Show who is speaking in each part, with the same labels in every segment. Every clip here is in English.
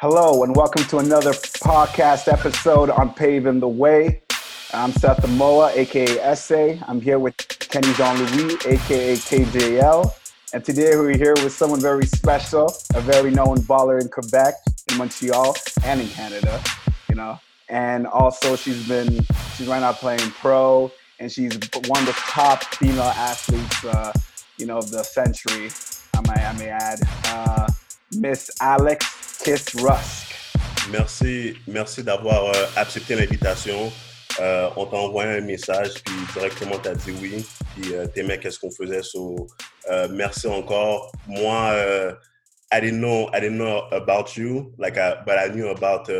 Speaker 1: Hello, and welcome to another podcast episode on Paving the Way. I'm Seth Amoa, aka SA. I'm here with Kenny Jean Louis, aka KJL. And today we're here with someone very special, a very known baller in Quebec, in Montreal, and in Canada, you know. And also, she's been, she's right now playing pro, and she's one of the top female athletes, uh, you know, of the century, I may, I may add. Uh, Miss Alex Rusk.
Speaker 2: Merci, merci d'avoir euh, accepté l'invitation. Euh, on t'a envoyé un message, puis directement t'as dit oui, puis euh, t'aimais qu'est-ce qu'on faisait. So, merci encore. Moi, I didn't know, I didn't know about you, like, I, but I knew about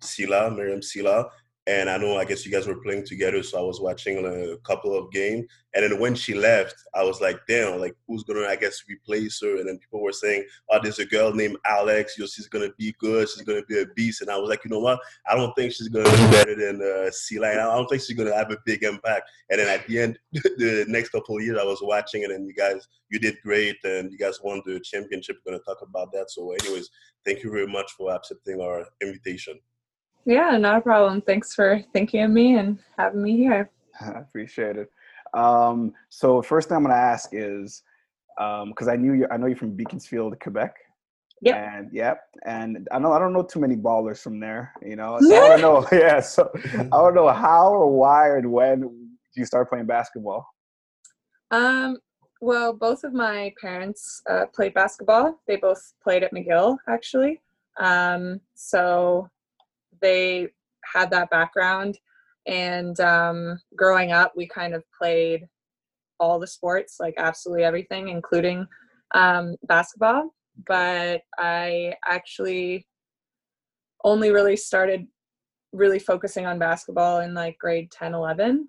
Speaker 2: Sila, Miriam Sila, and I know, I guess you guys were playing together, so I was watching a couple of games. And then when she left, I was like, damn, like who's gonna, I guess, replace her? And then people were saying, oh, there's a girl named Alex. You know, she's gonna be good. She's gonna be a beast. And I was like, you know what? I don't think she's gonna be better than uh, Sila. I don't think she's gonna have a big impact. And then at the end, the next couple of years, I was watching it, and you guys, you did great, and you guys won the championship. We're gonna talk about that. So, anyways, thank you very much for accepting our invitation.
Speaker 3: Yeah, not a problem. Thanks for thinking of me and having me here.
Speaker 1: I appreciate it. Um, so first thing I'm gonna ask is because I knew you, I know you're from Beaconsfield, Quebec.
Speaker 3: Yep.
Speaker 1: And yep, and I know I don't know too many ballers from there. You know, so I don't know. Yeah, so I don't know how or why or when you start playing basketball.
Speaker 3: Um, well, both of my parents uh, played basketball. They both played at McGill, actually. Um, so they had that background. And um, growing up, we kind of played all the sports, like absolutely everything, including um, basketball. But I actually only really started really focusing on basketball in like grade 10, 11.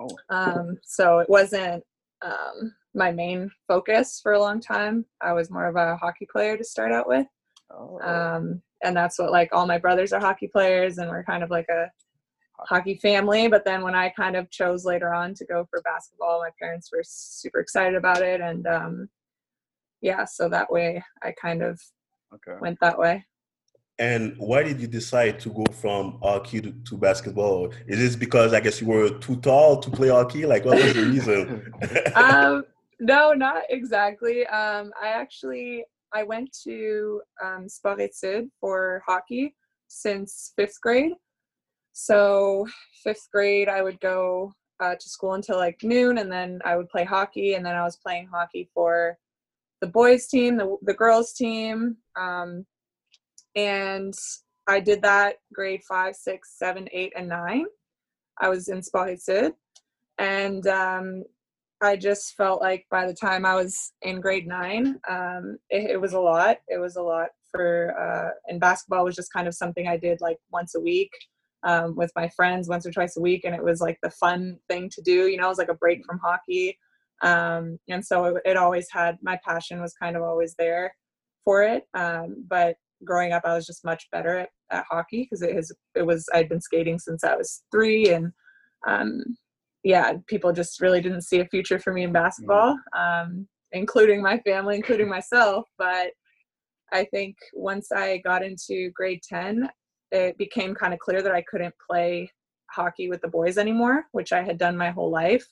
Speaker 1: Oh.
Speaker 3: Um, so it wasn't um, my main focus for a long time. I was more of a hockey player to start out with.
Speaker 1: Oh.
Speaker 3: Um, and that's what like all my brothers are hockey players and we're kind of like a hockey family but then when i kind of chose later on to go for basketball my parents were super excited about it and um, yeah so that way i kind of
Speaker 1: okay.
Speaker 3: went that way
Speaker 2: And why did you decide to go from hockey to, to basketball? Is this because I guess you were too tall to play hockey? Like, what was the reason?
Speaker 3: um, no not exactly um, i actually I went to um, Sport for hockey since fifth grade. So fifth grade, I would go uh, to school until like noon, and then I would play hockey. And then I was playing hockey for the boys team, the the girls team, um, and I did that grade five, six, seven, eight, and nine. I was in Sport and um, I just felt like by the time I was in grade nine, um, it, it, was a lot. It was a lot for, uh, and basketball was just kind of something I did like once a week um, with my friends, once or twice a week. And it was like the fun thing to do, you know, it was like a break from hockey. Um, and so it, it, always had, my passion was kind of always there for it. Um, but growing up, I was just much better at, at hockey because it, it was, I'd been skating since I was three and, um, yeah, people just really didn't see a future for me in basketball, um, including my family, including myself. But I think once I got into grade 10, it became kind of clear that I couldn't play hockey with the boys anymore, which I had done my whole life.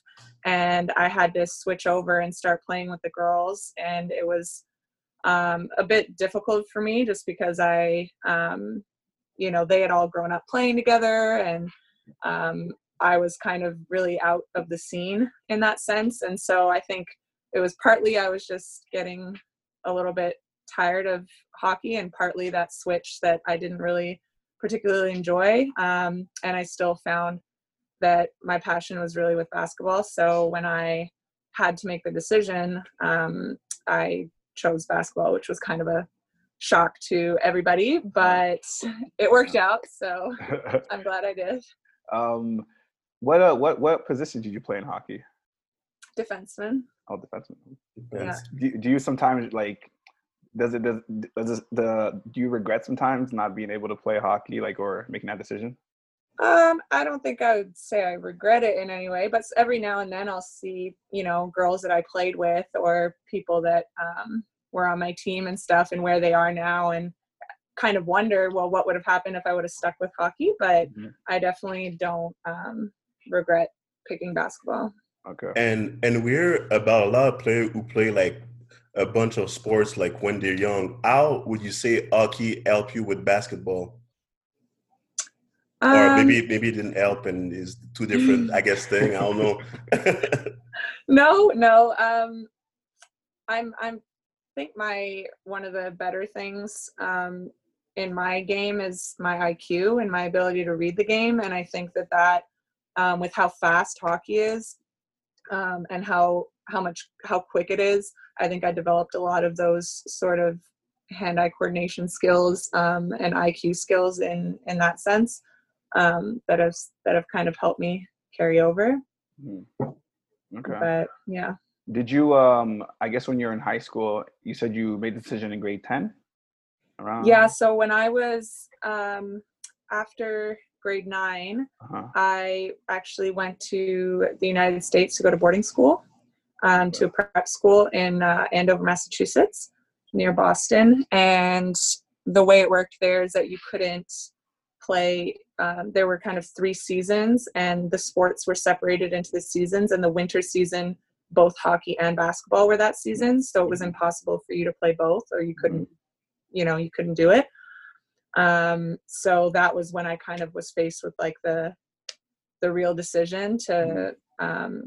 Speaker 3: And I had to switch over and start playing with the girls. And it was um, a bit difficult for me just because I, um, you know, they had all grown up playing together and um, I was kind of really out of the scene in that sense. And so I think it was partly I was just getting a little bit tired of hockey, and partly that switch that I didn't really particularly enjoy. Um, and I still found that my passion was really with basketball. So when I had to make the decision, um, I chose basketball, which was kind of a shock to everybody, but it worked out. So I'm glad I did.
Speaker 1: Um, what uh, what what position did you play in hockey?
Speaker 3: Defenseman.
Speaker 1: Oh, defenseman.
Speaker 3: Yeah.
Speaker 1: Do, do you sometimes like? Does it does, does it, the do you regret sometimes not being able to play hockey like or making that decision?
Speaker 3: Um, I don't think I would say I regret it in any way, but every now and then I'll see, you know, girls that I played with or people that um, were on my team and stuff and where they are now. And kind of wonder, well, what would have happened if I would have stuck with hockey? But
Speaker 1: Mhm.
Speaker 3: I definitely don't um, regret picking basketball.
Speaker 1: Okay.
Speaker 2: And and we're about a lot of players who play like a bunch of sports like when they're young. How would you say hockey help you with basketball? or
Speaker 3: Um,
Speaker 2: maybe maybe it didn't help and is two different I guess thing. I don't know.
Speaker 3: no, no. Um, I'm I'm think my one of the better things um, in my game is my IQ and my ability to read the game, and I think that that um, with how fast hockey is um, and how how much how quick it is, I think I developed a lot of those sort of hand-eye coordination skills um, and IQ skills in in that sense um, that have that have kind of helped me carry over.
Speaker 1: Mhm. Okay.
Speaker 3: But yeah.
Speaker 1: Did you um I guess when you're in high school, you said you made the decision in grade 10? Around
Speaker 3: Yeah, so when I was um, after grade nine,
Speaker 1: Uh-huh.
Speaker 3: I actually went to the United States to go to boarding school, um, to a prep school in uh, Andover, Massachusetts, near Boston. And the way it worked there is that you couldn't play. Um, there were kind of three seasons, and the sports were separated into the seasons. And the winter season, both hockey and basketball were that season, so it was impossible for you to play both, or you couldn't, you know, you couldn't do it. Um, so that was when I kind of was faced with like the the real decision to um,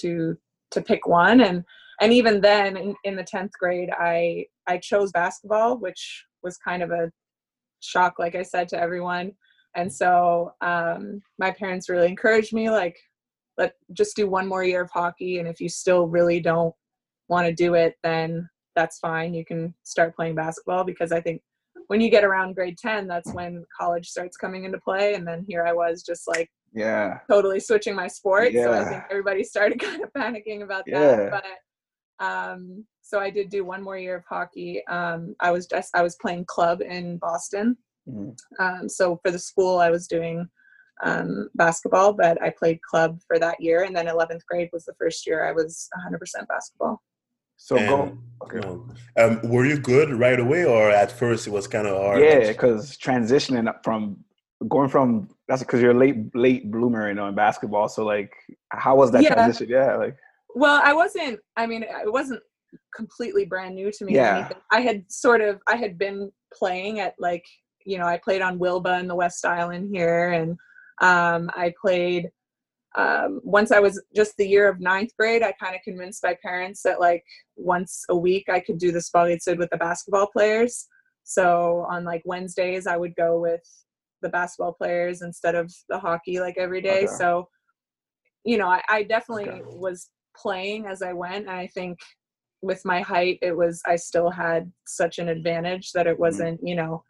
Speaker 3: to to pick one, and and even then in, in the tenth grade, I I chose basketball, which was kind of a shock, like I said to everyone. And so um, my parents really encouraged me, like, let just do one more year of hockey, and if you still really don't want to do it, then that's fine. You can start playing basketball because I think when you get around grade 10, that's when college starts coming into play. And then here I was just like
Speaker 1: Yeah.
Speaker 3: totally switching my sport. So I think everybody started kind of panicking about
Speaker 1: Yeah.
Speaker 3: that. But um, so I did do one more year of hockey. Um, I was just I was playing club in Boston.
Speaker 1: Mhm.
Speaker 3: Um, so for the school, I was doing um, basketball, but I played club for that year. And then 11th grade was the first year I was 100% basketball.
Speaker 1: So
Speaker 2: And,
Speaker 1: go okay.
Speaker 2: no. um, were you good right away, or at first it was kind of hard?
Speaker 1: Yeah, because transitioning up from going from that's because you're a late late bloomer, you know, in basketball. So like, how was that
Speaker 3: Yeah.
Speaker 1: transition? Yeah, like
Speaker 3: Well, I wasn't. I mean, it wasn't completely brand new to me. or
Speaker 1: Yeah.
Speaker 3: anything. I had sort of. I had been playing at like you know. I played on Wilba in the West Island here, and um, I played. Um, once I was just the year of ninth grade, I kind of convinced my parents that like once a week I could do the Spalitsid with the basketball players. So on like Wednesdays, I would go with the basketball players instead of the hockey like every day.
Speaker 1: Okay.
Speaker 3: So, you know, I, I definitely
Speaker 1: Okay.
Speaker 3: was playing as I went. And I think with my height, it was, I still had such an advantage that
Speaker 1: Mm-hmm.
Speaker 3: it wasn't, you know,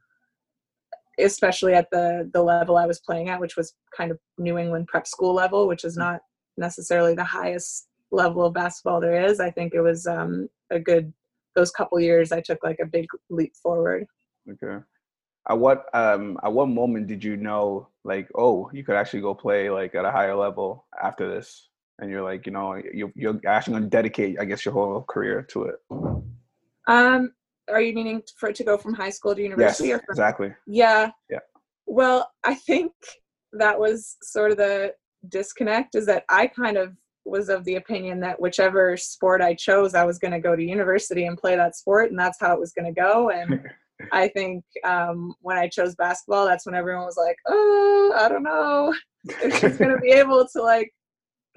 Speaker 3: especially at the, the level I was playing at, which was kind of New England prep school level, which is not necessarily the highest level of basketball there is. I think it was um, a good, those couple years I took like a big leap forward.
Speaker 1: okay. At what um at what moment did you know like oh you could actually go play like at a higher level after this and you're like you know you you're actually going to dedicate I guess your whole career to it.
Speaker 3: Um, are you meaning for it to go from high school to
Speaker 1: Yes,
Speaker 3: university or from
Speaker 1: exactly.
Speaker 3: Yeah.
Speaker 1: Yeah.
Speaker 3: Well, I think that was sort of the disconnect is that I kind of was of the opinion that whichever sport I chose, I was going to go to university and play that sport, and that's how it was going to go. And I think um, when I chose basketball, that's when everyone was like, "Oh, I don't know if she's going to be able to like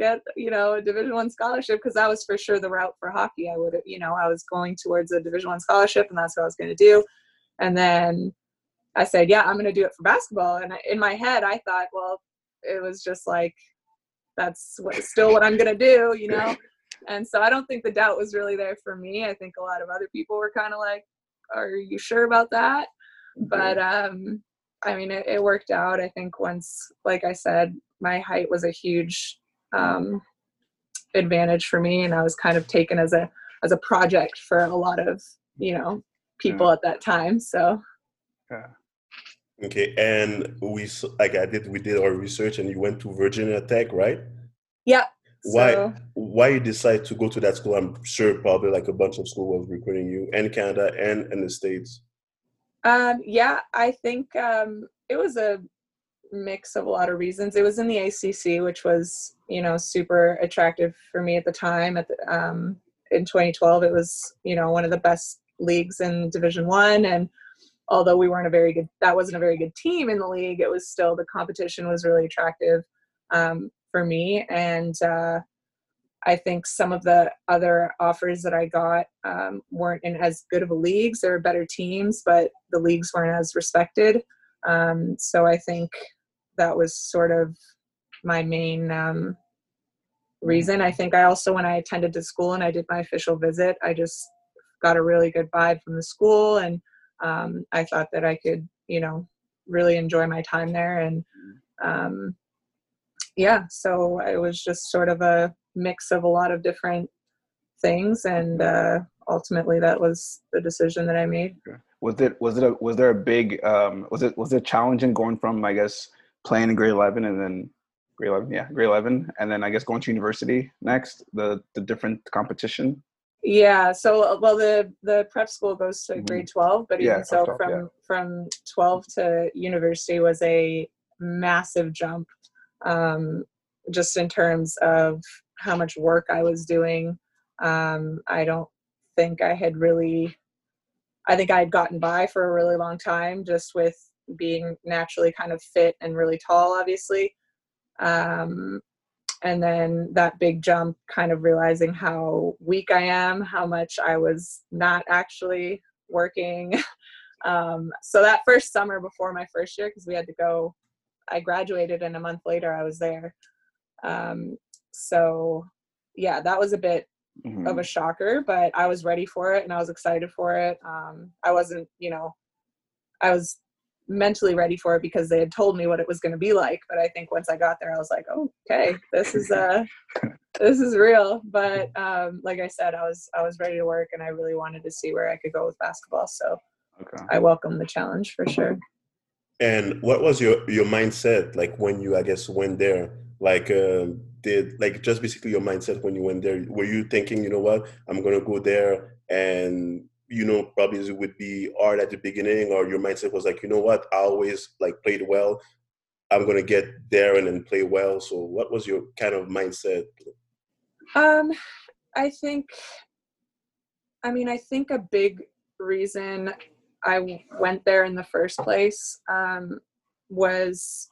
Speaker 3: get you know a Division One scholarship," because that was for sure the route for hockey. I would, you know, I was going towards a Division One scholarship, and that's what I was going to do. And then I said, "Yeah, I'm going to do it for basketball." And I, in my head, I thought, well, it was just like that's what, still what I'm going to do, you know. And so I don't think the doubt was really there for me. I think a lot of other people were kind of like, "Are you sure about that?" But um, I mean, it, it worked out. I think once, like I said, my height was a huge um, advantage for me, and I was kind of taken as a as a project for a lot of you know people at that time. So
Speaker 1: yeah.
Speaker 2: Okay, and we s- like I did. We did our research, and you went to Virginia Tech, right?
Speaker 3: yeah.
Speaker 2: Why?
Speaker 3: So,
Speaker 2: Why you decide to go to that school? I'm sure probably like a bunch of school was recruiting you, and Canada, and in the states.
Speaker 3: Um, yeah, I think um, it was a mix of a lot of reasons. It was in the ACC, which was you know super attractive for me at the time. At the, um, in 2012, it was you know one of the best leagues in Division One, and although we weren't a very good, that wasn't a very good team in the league. It was still the competition was really attractive um, for me, and uh, I think some of the other offers that I got um, weren't in as good of a leagues. There were better teams, but the leagues weren't as respected. Um, so I think that was sort of my main um, reason. I think I also, when I attended the school and I did my official visit, I just got a really good vibe from the school, and um, I thought that I could, you know, really enjoy my time there. And um, yeah, so it was just sort of a mix of a lot of different things and uh, ultimately that was the decision that i made
Speaker 1: was it was it a, was there a big um, was it was it challenging going from i guess playing in grade 11 and then grade 11 yeah grade 11 and then i guess going to university next the the different competition
Speaker 3: yeah so well the the prep school goes to mm-hmm. grade 12 but even yeah, so 12, from yeah. from 12 to university was a massive jump um, just in terms of how much work I was doing. Um, I don't think I had really, I think I had gotten by for a really long time just with being naturally kind of fit and really tall, obviously. Um, and then that big jump, kind of realizing how weak I am, how much I was not actually working. um, so that first summer before my first year, because we had to go, I graduated and a month later I was there. Um, so yeah, that was a bit mm-hmm. of a shocker, but I was ready for it and I was excited for it. Um, I wasn't, you know, I was mentally ready for it because they had told me what it was going to be like. But I think once I got there, I was like, oh, okay, this is uh, this is real. But um, like I said, I was I was ready to work and I really wanted to see where I could go with basketball. So okay. I welcome the challenge for sure.
Speaker 2: And what was your your mindset like when you I guess went there? Like um, did like just basically your mindset when you went there were you thinking you know what i'm gonna go there and you know probably it would be hard at the beginning or your mindset was like you know what? I always like played well. I'm gonna get there and then play well. So what was your kind of mindset?
Speaker 3: Um i think i mean i think a big reason i went there in the first place um was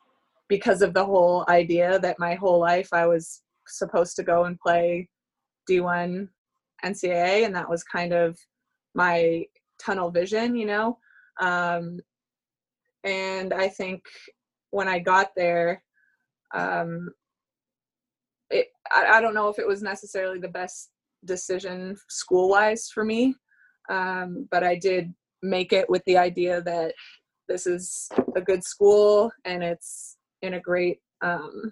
Speaker 3: because of the whole idea that my whole life I was supposed to go and play D1 NCAA, and that was kind of my tunnel vision, you know. Um, and I think when I got there, um, it, I, I, don't know if it was necessarily the best decision school wise for me, um, but I did make it with the idea that this is a good school and it's in a great um,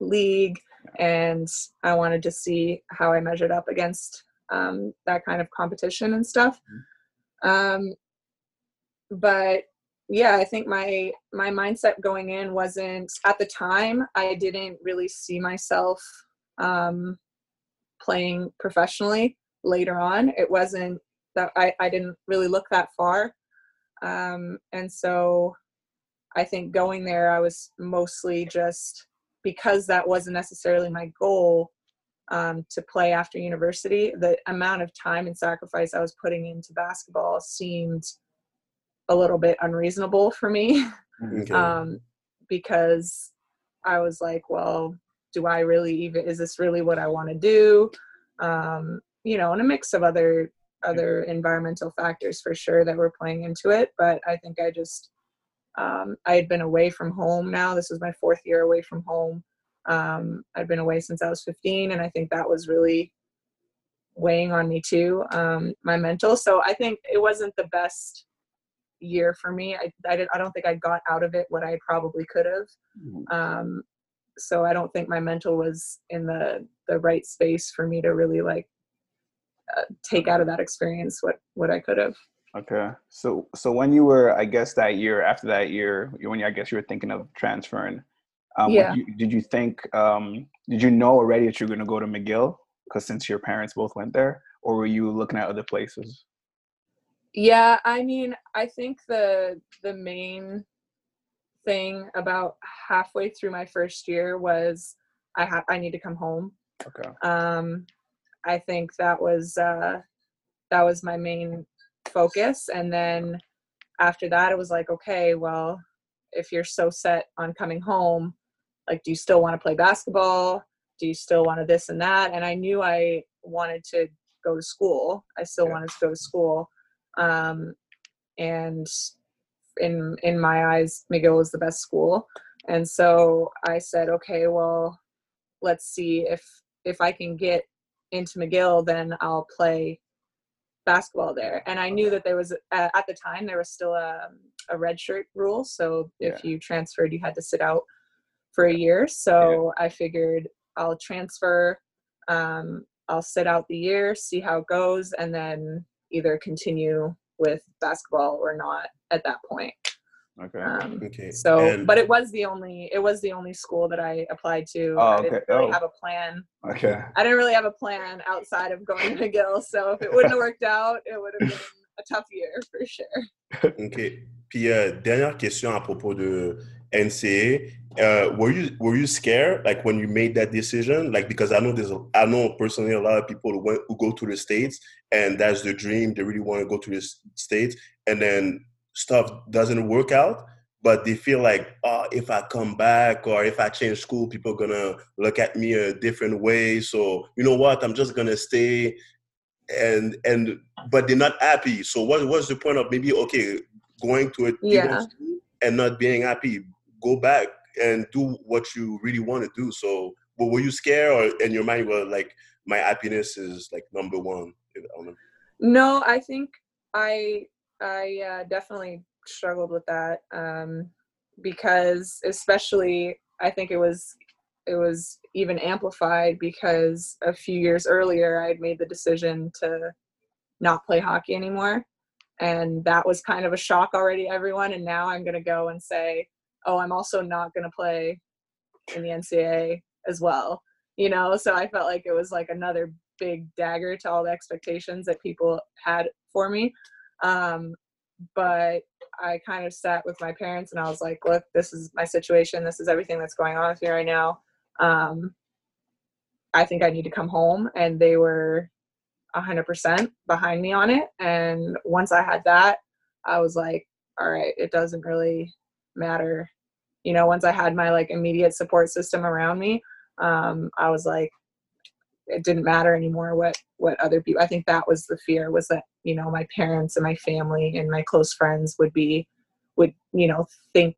Speaker 3: league, and I wanted to see how I measured up against um, that kind of competition and stuff. Mm-hmm. Um, but yeah, I think my my mindset going in wasn't at the time. I didn't really see myself um, playing professionally. Later on, it wasn't that I, I didn't really look that far, um, and so I think going there, I was mostly just because that wasn't necessarily my goal um, to play after university. The amount of time and sacrifice I was putting into basketball seemed a little bit unreasonable for me okay. um, because I was like, well, do I really even, is this really what I want to do? Um, you know, and a mix of other other environmental factors for sure that were playing into it. But I think I just um, I had been away from home now. This was my fourth year away from home. Um, I'd been away since I was 15, and I think that was really weighing on me too, um, my mental. So I think it wasn't the best year for me. I, I, did, I don't think I got out of it what I probably could have. Mm-hmm. Um, so I don't think my mental was in the the right space for me to really like uh, take out of that experience what what I could have.
Speaker 1: Okay. So so when you were, I guess that year after that year, when you, I guess you were thinking of transferring, um, yeah. You, did you think, um, did you know already that you were going to go to McGill? Because since your parents both went there, or were you looking at other places?
Speaker 3: Yeah, I mean, I think the the main thing about halfway through my first year was I have I need to come home.
Speaker 1: Okay.
Speaker 3: Um, I think that was uh, that was my main focus, and then after that, it was like, okay, well, if you're so set on coming home, like, do you still want to play basketball? Do you still want to this and that? And I knew I wanted to go to school. I still
Speaker 1: Yeah.
Speaker 3: wanted to go to school. Um, and in in my eyes, McGill was the best school. And so I said, okay, well, let's see if if I can get into McGill, then I'll play basketball there. And I knew that there was uh, at the time there was still a a red shirt rule, so if you transferred, you had to sit out for a year. So I figured I'll transfer. Um, I'll sit out the year, see how it goes, and then either continue with basketball or not at that point.
Speaker 1: Okay.
Speaker 3: Um,
Speaker 2: Okay.
Speaker 3: so,
Speaker 2: And-
Speaker 3: but it was the only it was the only school that I applied to.
Speaker 1: Oh,
Speaker 3: I didn't
Speaker 1: okay.
Speaker 3: really
Speaker 1: Oh.
Speaker 3: have a plan.
Speaker 1: okay.
Speaker 3: I didn't really have a plan outside of going to McGill. So if it wouldn't have worked out, it would have been a tough year for sure.
Speaker 2: OK. Puis, euh, dernière question à propos de NCAA. Uh, were you were you scared like when you made that decision? Like because I know there's a, I know personally a lot of people who, went, who go to the states and that's their dream. They really want to go to the states, and then stuff doesn't work out. But they feel like, oh, if I come back or if I change school, people are gonna look at me a different way. So you know what? I'm just gonna stay and and but they're not happy. So what what's the point of maybe okay going to a
Speaker 3: Yeah.
Speaker 2: and not being happy? Go back and do what you really want to do. So, but were you scared or in your mind were like my happiness is like number one?
Speaker 3: No, I think I I uh, definitely struggled with that um, because especially I think it was it was even amplified because a few years earlier I had made the decision to not play hockey anymore and that was kind of a shock already everyone and now I'm going to go and say oh I'm also not going to play in the NCAA as well you know so I felt like it was like another big dagger to all the expectations that people had for me. Um, but I kind of sat with my parents and I was like, look, this is my situation. This is everything that's going on with me right now. Um, I think I need to come home. And they were 100% behind me on it. And once I had that, I was like, all right, it doesn't really matter. You know, once I had my like immediate support system around me, um, I was like, it didn't matter anymore what what other people i think that was the fear was that you know my parents and my family and my close friends would be would you know think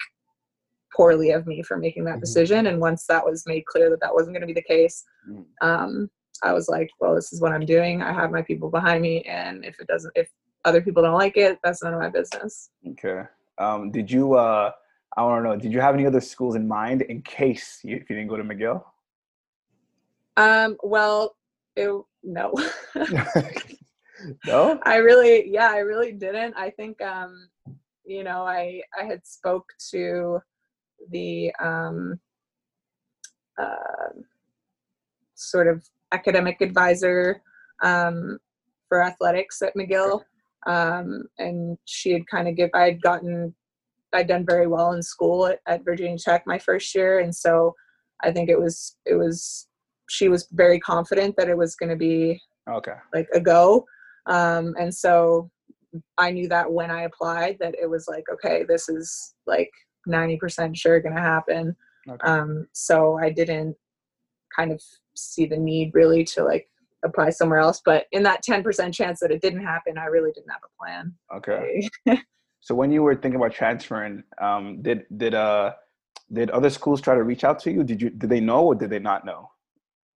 Speaker 3: poorly of me for making that
Speaker 2: Mhm.
Speaker 3: decision and once that was made clear that that wasn't going to be the case
Speaker 1: Mm.
Speaker 3: um i was like well this is what i'm doing i have my people behind me and if it doesn't if other people don't like it that's none of my business
Speaker 1: Okay. Um, did you? Uh, I want to know. Did you have any other schools in mind in case you, if you didn't go to McGill?
Speaker 3: um well it, no
Speaker 1: no.
Speaker 3: I really, yeah, I really didn't. I think, um, you know, I I had spoke to the um, uh, sort of academic advisor um, for athletics at McGill, um, and she had kind of give. I had gotten, I'd done very well in school at, at Virginia Tech my first year, and so I think it was it was she was very confident that it was going to be
Speaker 1: Okay.
Speaker 3: like a go. Um, and so I knew that when I applied that it was like, okay, this is like 90% sure going to happen.
Speaker 1: Okay.
Speaker 3: Um, so I didn't kind of see the need really to like apply somewhere else. But in that 10% chance that it didn't happen, I really didn't have a plan.
Speaker 1: Okay. So when you were thinking about transferring, um, did did uh did other schools try to reach out to you? Did you did they know or did they not know?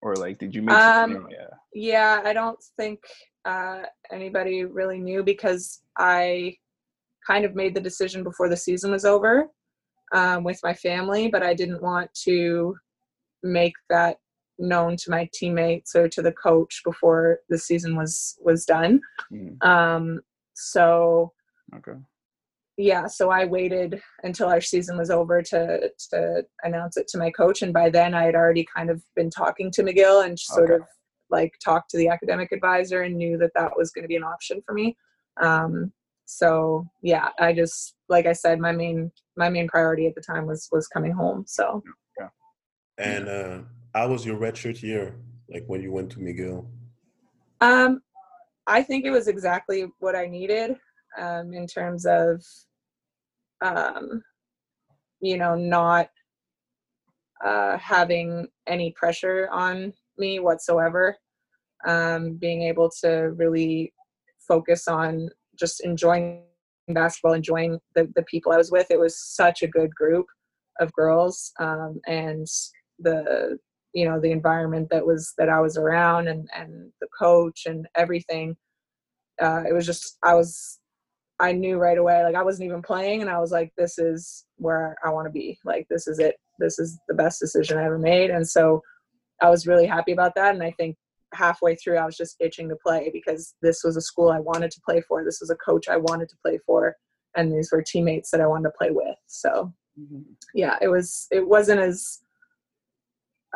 Speaker 1: Or like did you make some,
Speaker 3: Um,
Speaker 1: yeah.
Speaker 3: Yeah, I don't think uh, anybody really knew because I kind of made the decision before the season was over um, with my family, but I didn't want to make that known to my teammates or to the coach before the season was was done.
Speaker 1: Mm,
Speaker 3: Um, so
Speaker 1: okay.
Speaker 3: Yeah, so I waited until our season was over to to announce it to my coach, and by then I had already kind of been talking to McGill and sort
Speaker 1: Okay.
Speaker 3: of like talked to the academic advisor and knew that that was going to be an option for me. Um, so yeah, I just like I said, my main my main priority at the time was was coming home. So.
Speaker 1: Yeah.
Speaker 2: And uh, how was your redshirt year? Like when you went to McGill?
Speaker 3: Um, I think it was exactly what I needed um, in terms of, um, you know, not uh, having any pressure on me whatsoever. Um, being able to really focus on just enjoying basketball, enjoying the, the people I was with. It was such a good group of girls, um, and the you know the environment that was that I was around, and and the coach and everything. Uh, it was just I was I knew right away like I wasn't even playing, and I was like, this is where I want to be. Like this is it. This is the best decision I ever made, and so I was really happy about that. And I think halfway through I was just itching to play because this was a school I wanted to play for. This was a coach I wanted to play for and these were teammates that I wanted to play with. So mm-hmm. yeah, it was it wasn't as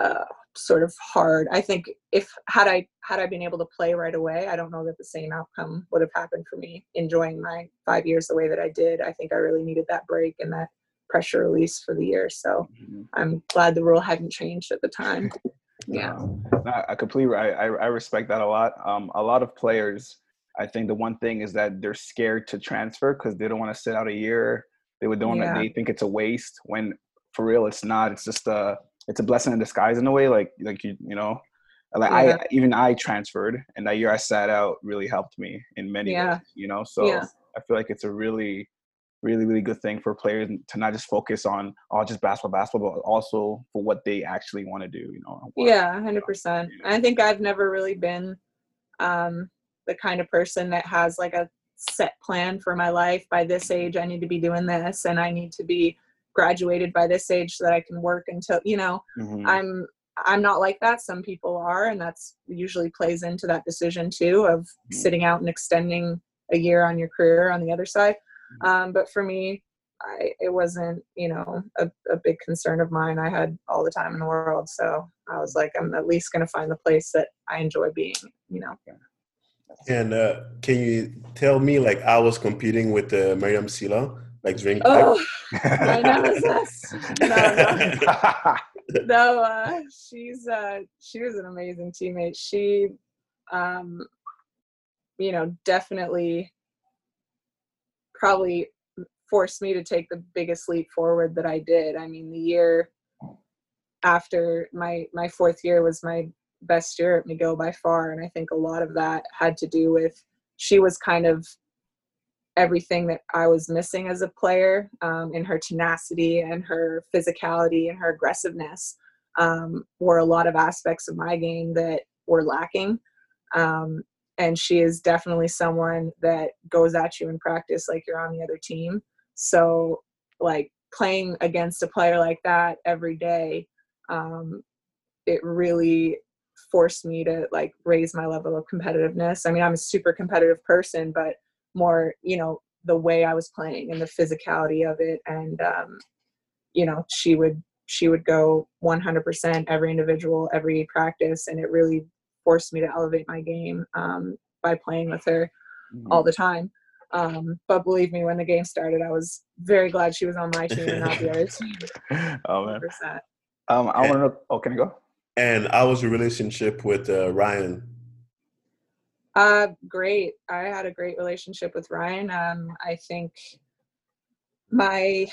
Speaker 3: uh, sort of hard. I think if had I had I been able to play right away, I don't know that the same outcome would have happened for me enjoying my 5 years the way that I did. I think I really needed that break and that pressure release for the year. So mm-hmm. I'm glad the rule hadn't changed at the time. yeah
Speaker 1: i completely I, I respect that a lot um a lot of players i think the one thing is that they're scared to transfer because they don't want to sit out a year they would don't yeah. they think it's a waste when for real it's not it's just a it's a blessing in disguise in a way like like you you know like yeah. i even i transferred and that year i sat out really helped me in many yeah. ways you know so yeah. i feel like it's a really really really good thing for players to not just focus on all oh, just basketball basketball but also for what they actually want to do you know
Speaker 3: yeah 100% i think i've never really been um, the kind of person that has like a set plan for my life by this age i need to be doing this and i need to be graduated by this age so that i can work until you know mm-hmm. i'm i'm not like that some people are and that's usually plays into that decision too of mm-hmm. sitting out and extending a year on your career on the other side Mm-hmm. Um, but for me, I, it wasn't, you know, a, a big concern of mine. I had all the time in the world. So I was like, I'm at least going to find the place that I enjoy being, you know.
Speaker 2: And uh, can you tell me, like, I was competing with uh, Miriam Sila, like during
Speaker 3: Oh, my nemesis. no, no. no uh, she's, uh, she was an amazing teammate. She, um, you know, definitely probably forced me to take the biggest leap forward that I did. I mean, the year after my my fourth year was my best year at McGill by far, and I think a lot of that had to do with she was kind of everything that I was missing as a player um, in her tenacity and her physicality and her aggressiveness um, were a lot of aspects of my game that were lacking. Um, and she is definitely someone that goes at you in practice like you're on the other team so like playing against a player like that every day um, it really forced me to like raise my level of competitiveness i mean i'm a super competitive person but more you know the way i was playing and the physicality of it and um, you know she would she would go 100% every individual every practice and it really forced me to elevate my game um, by playing with her mm-hmm. all the time. Um, but believe me, when the game started, I was very glad she was on my team and not the other team.
Speaker 1: oh man. Um, I want to know. Oh, can I go?
Speaker 2: And how was your relationship with uh, Ryan?
Speaker 3: Uh, great. I had a great relationship with Ryan. Um, I think my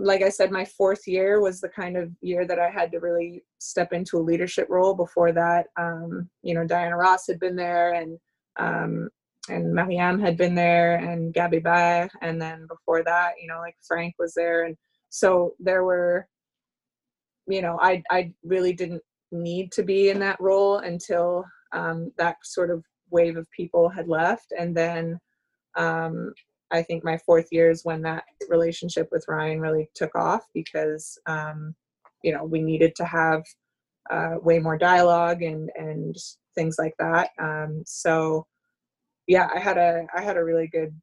Speaker 3: like I said, my fourth year was the kind of year that I had to really step into a leadership role. Before that, um, you know, Diana Ross had been there and um, and Marianne had been there and Gabby Baer. And then before that, you know, like Frank was there. And so there were, you know, I, I really didn't need to be in that role until um, that sort of wave of people had left. And then um, I think my fourth year is when that relationship with Ryan really took off because um, you know we needed to have uh, way more dialogue and and things like that. Um, so yeah, I had a I had a really good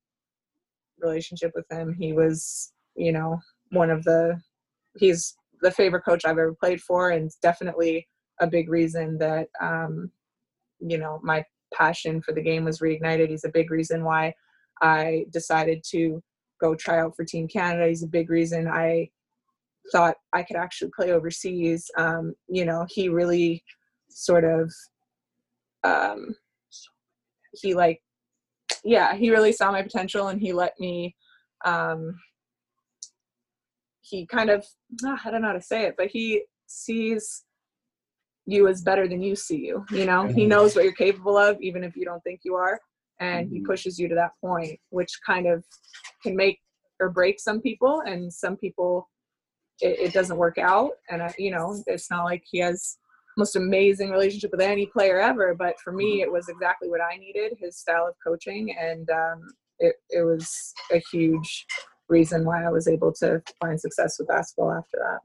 Speaker 3: relationship with him. He was you know one of the he's the favorite coach I've ever played for, and definitely a big reason that um, you know my passion for the game was reignited. He's a big reason why I decided to go try out for Team Canada. He's a big reason I thought I could actually play overseas. Um, you know, he really sort of, um, he like, yeah, he really saw my potential and he let me, um, he kind of, ah, I don't know how to say it, but he sees you as better than you see you. You know, he knows what you're capable of, even if you don't think you are. And he
Speaker 1: Mhm.
Speaker 3: pushes you to that point, which kind of can make or break some people. And some people, it, it doesn't work out. And, I, you know, it's not like he has most amazing relationship with any player ever. But for me, it was exactly what I needed his style of coaching. And um, it, it was a huge reason why I was able to find success with basketball after that.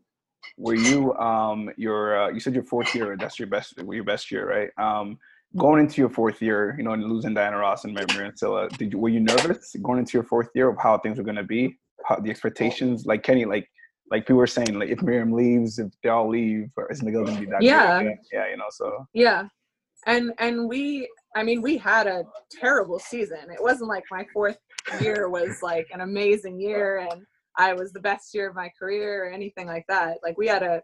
Speaker 1: Were you um your uh, you said your fourth year? That's your best your best year, right? Um, going into your fourth year, you know, and losing Diana Ross and Miriam Sila, did you were you nervous going into your fourth year of how things were going to be, how the expectations? Like Kenny, like like people were saying, like if Miriam leaves, if they all leave, or isn't going to be that?
Speaker 3: Yeah.
Speaker 1: good? yeah, you know. So
Speaker 3: Yeah. And and we I mean we had a terrible season. It wasn't like my fourth year was like an amazing year and I was the best year of my career or anything like that. Like we had a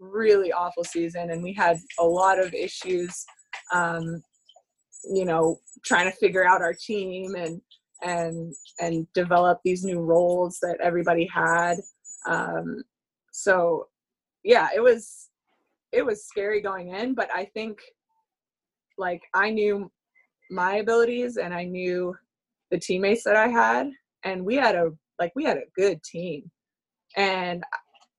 Speaker 3: really awful season and we had a lot of issues um you know trying to figure out our team and and and develop these new roles that everybody had um so yeah it was it was scary going in but i think like i knew my abilities and i knew the teammates that i had and we had a like we had a good team. And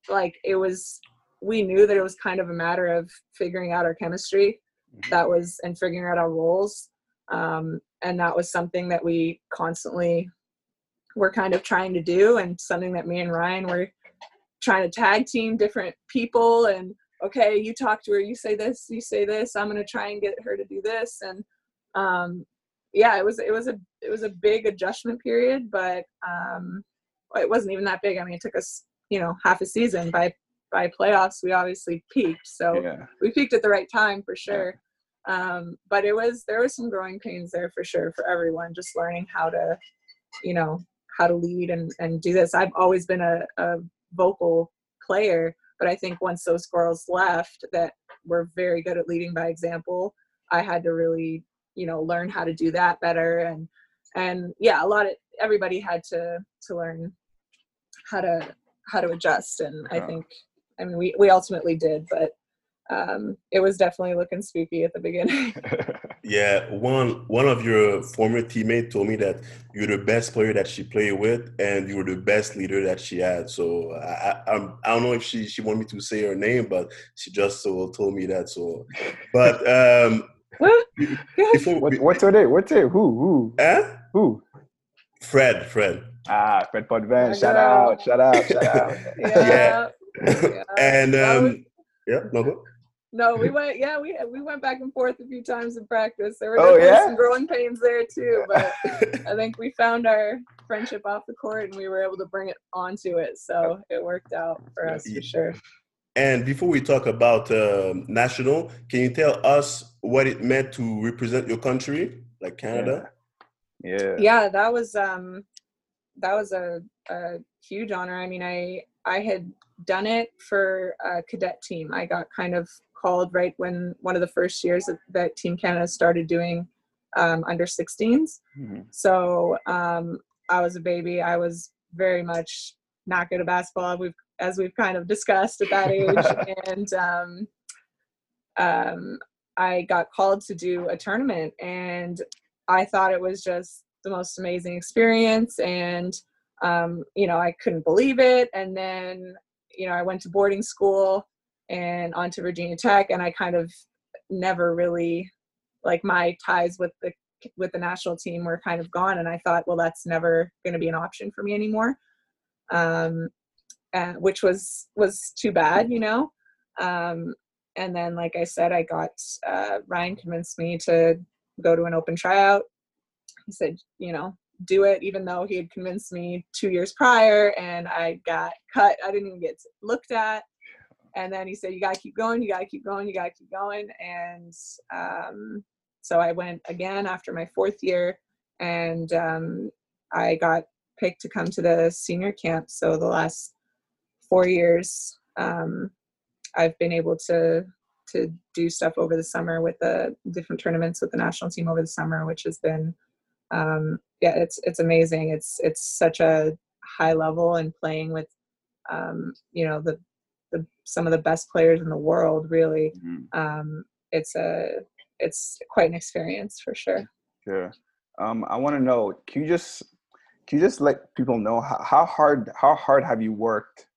Speaker 3: like it was we knew that it was kind of a matter of figuring out our chemistry
Speaker 1: Mhm.
Speaker 3: that was and figuring out our roles. Um, and that was something that we constantly were kind of trying to do and something that me and ryan were trying to tag team different people and okay you talk to her you say this you say this i'm going to try and get her to do this. And um, yeah it was it was a it was a big adjustment period but um, it wasn't even that big. I mean it took us you know half a season. By by playoffs we obviously peaked so
Speaker 1: yeah,
Speaker 3: we peaked at the right time for sure. Um, but it was there was some growing pains there for sure for everyone just learning how to you know how to lead and and do this. I've always been a, a vocal player but i think once those girls left that were very good at leading by example i had to really you know learn how to do that better and and yeah a lot of everybody had to to learn how to how to adjust and i think i mean we we ultimately did but um it was definitely looking spooky at the beginning
Speaker 2: Yeah, one one of your former teammates told me that you're the best player that she played with, and you were the best leader that she had. So I I, I'm, I don't know if she she wanted me to say her name, but she just so told me that. So, but um, before
Speaker 1: what, what's her name? What's it? Who? Who?
Speaker 2: huh?
Speaker 1: Who?
Speaker 2: Fred, Fred,
Speaker 1: Ah, Fred Potvin.
Speaker 3: My
Speaker 1: Shout out! Shout out! Shout out!
Speaker 3: yeah, Yeah.
Speaker 2: and
Speaker 3: That was-
Speaker 2: um, yeah, no go.
Speaker 3: no we went yeah we we went back and forth a few times in practice there were
Speaker 1: Oh, yeah?
Speaker 3: some growing pains there too but I think we found our friendship off the court and we were able to bring it onto it. So it worked out for us
Speaker 2: Yeah.
Speaker 3: for sure.
Speaker 2: And before we talk about um national, can you tell us what it meant to represent your country, like Canada?
Speaker 1: Yeah.
Speaker 3: Yeah, that was um that was a, a huge honor. I mean, I I had done it for a cadet team. I got kind of called right when one of the first years that, that Team Canada started doing um, under 16s.
Speaker 1: Mhm.
Speaker 3: So um, I was a baby. I was very much not good at basketball. We've as we've kind of discussed at that age, and um, um, I got called to do a tournament, and I thought it was just the most amazing experience, and um, you know I couldn't believe it. And then you know I went to boarding school and on to Virginia Tech, and I kind of never really like my ties with the with the national team were kind of gone. And i thought well that's never going to be an option for me anymore. Um uh, which was was too bad you know? Um and then like i said i got uh, ryan convinced me to go to an open tryout. He said you know do it even though he had convinced me two years prior and i got cut. I didn't even get looked at. And then he said you got to keep going you got to keep going you got to keep going. And um, so i went again after my fourth year and um, I got picked to come to the senior camp. So the last four years, um, I've been able to to do stuff over the summer with the different tournaments with the national team over the summer, which has been um, yeah, it's it's amazing. It's it's such a high level and playing with um, you know the the some of the best players in the world. Really, mm-hmm. um, it's a it's quite an experience for sure.
Speaker 1: Yeah. Um, I want to know. Can you just can you just let people know how, how hard how hard have you worked?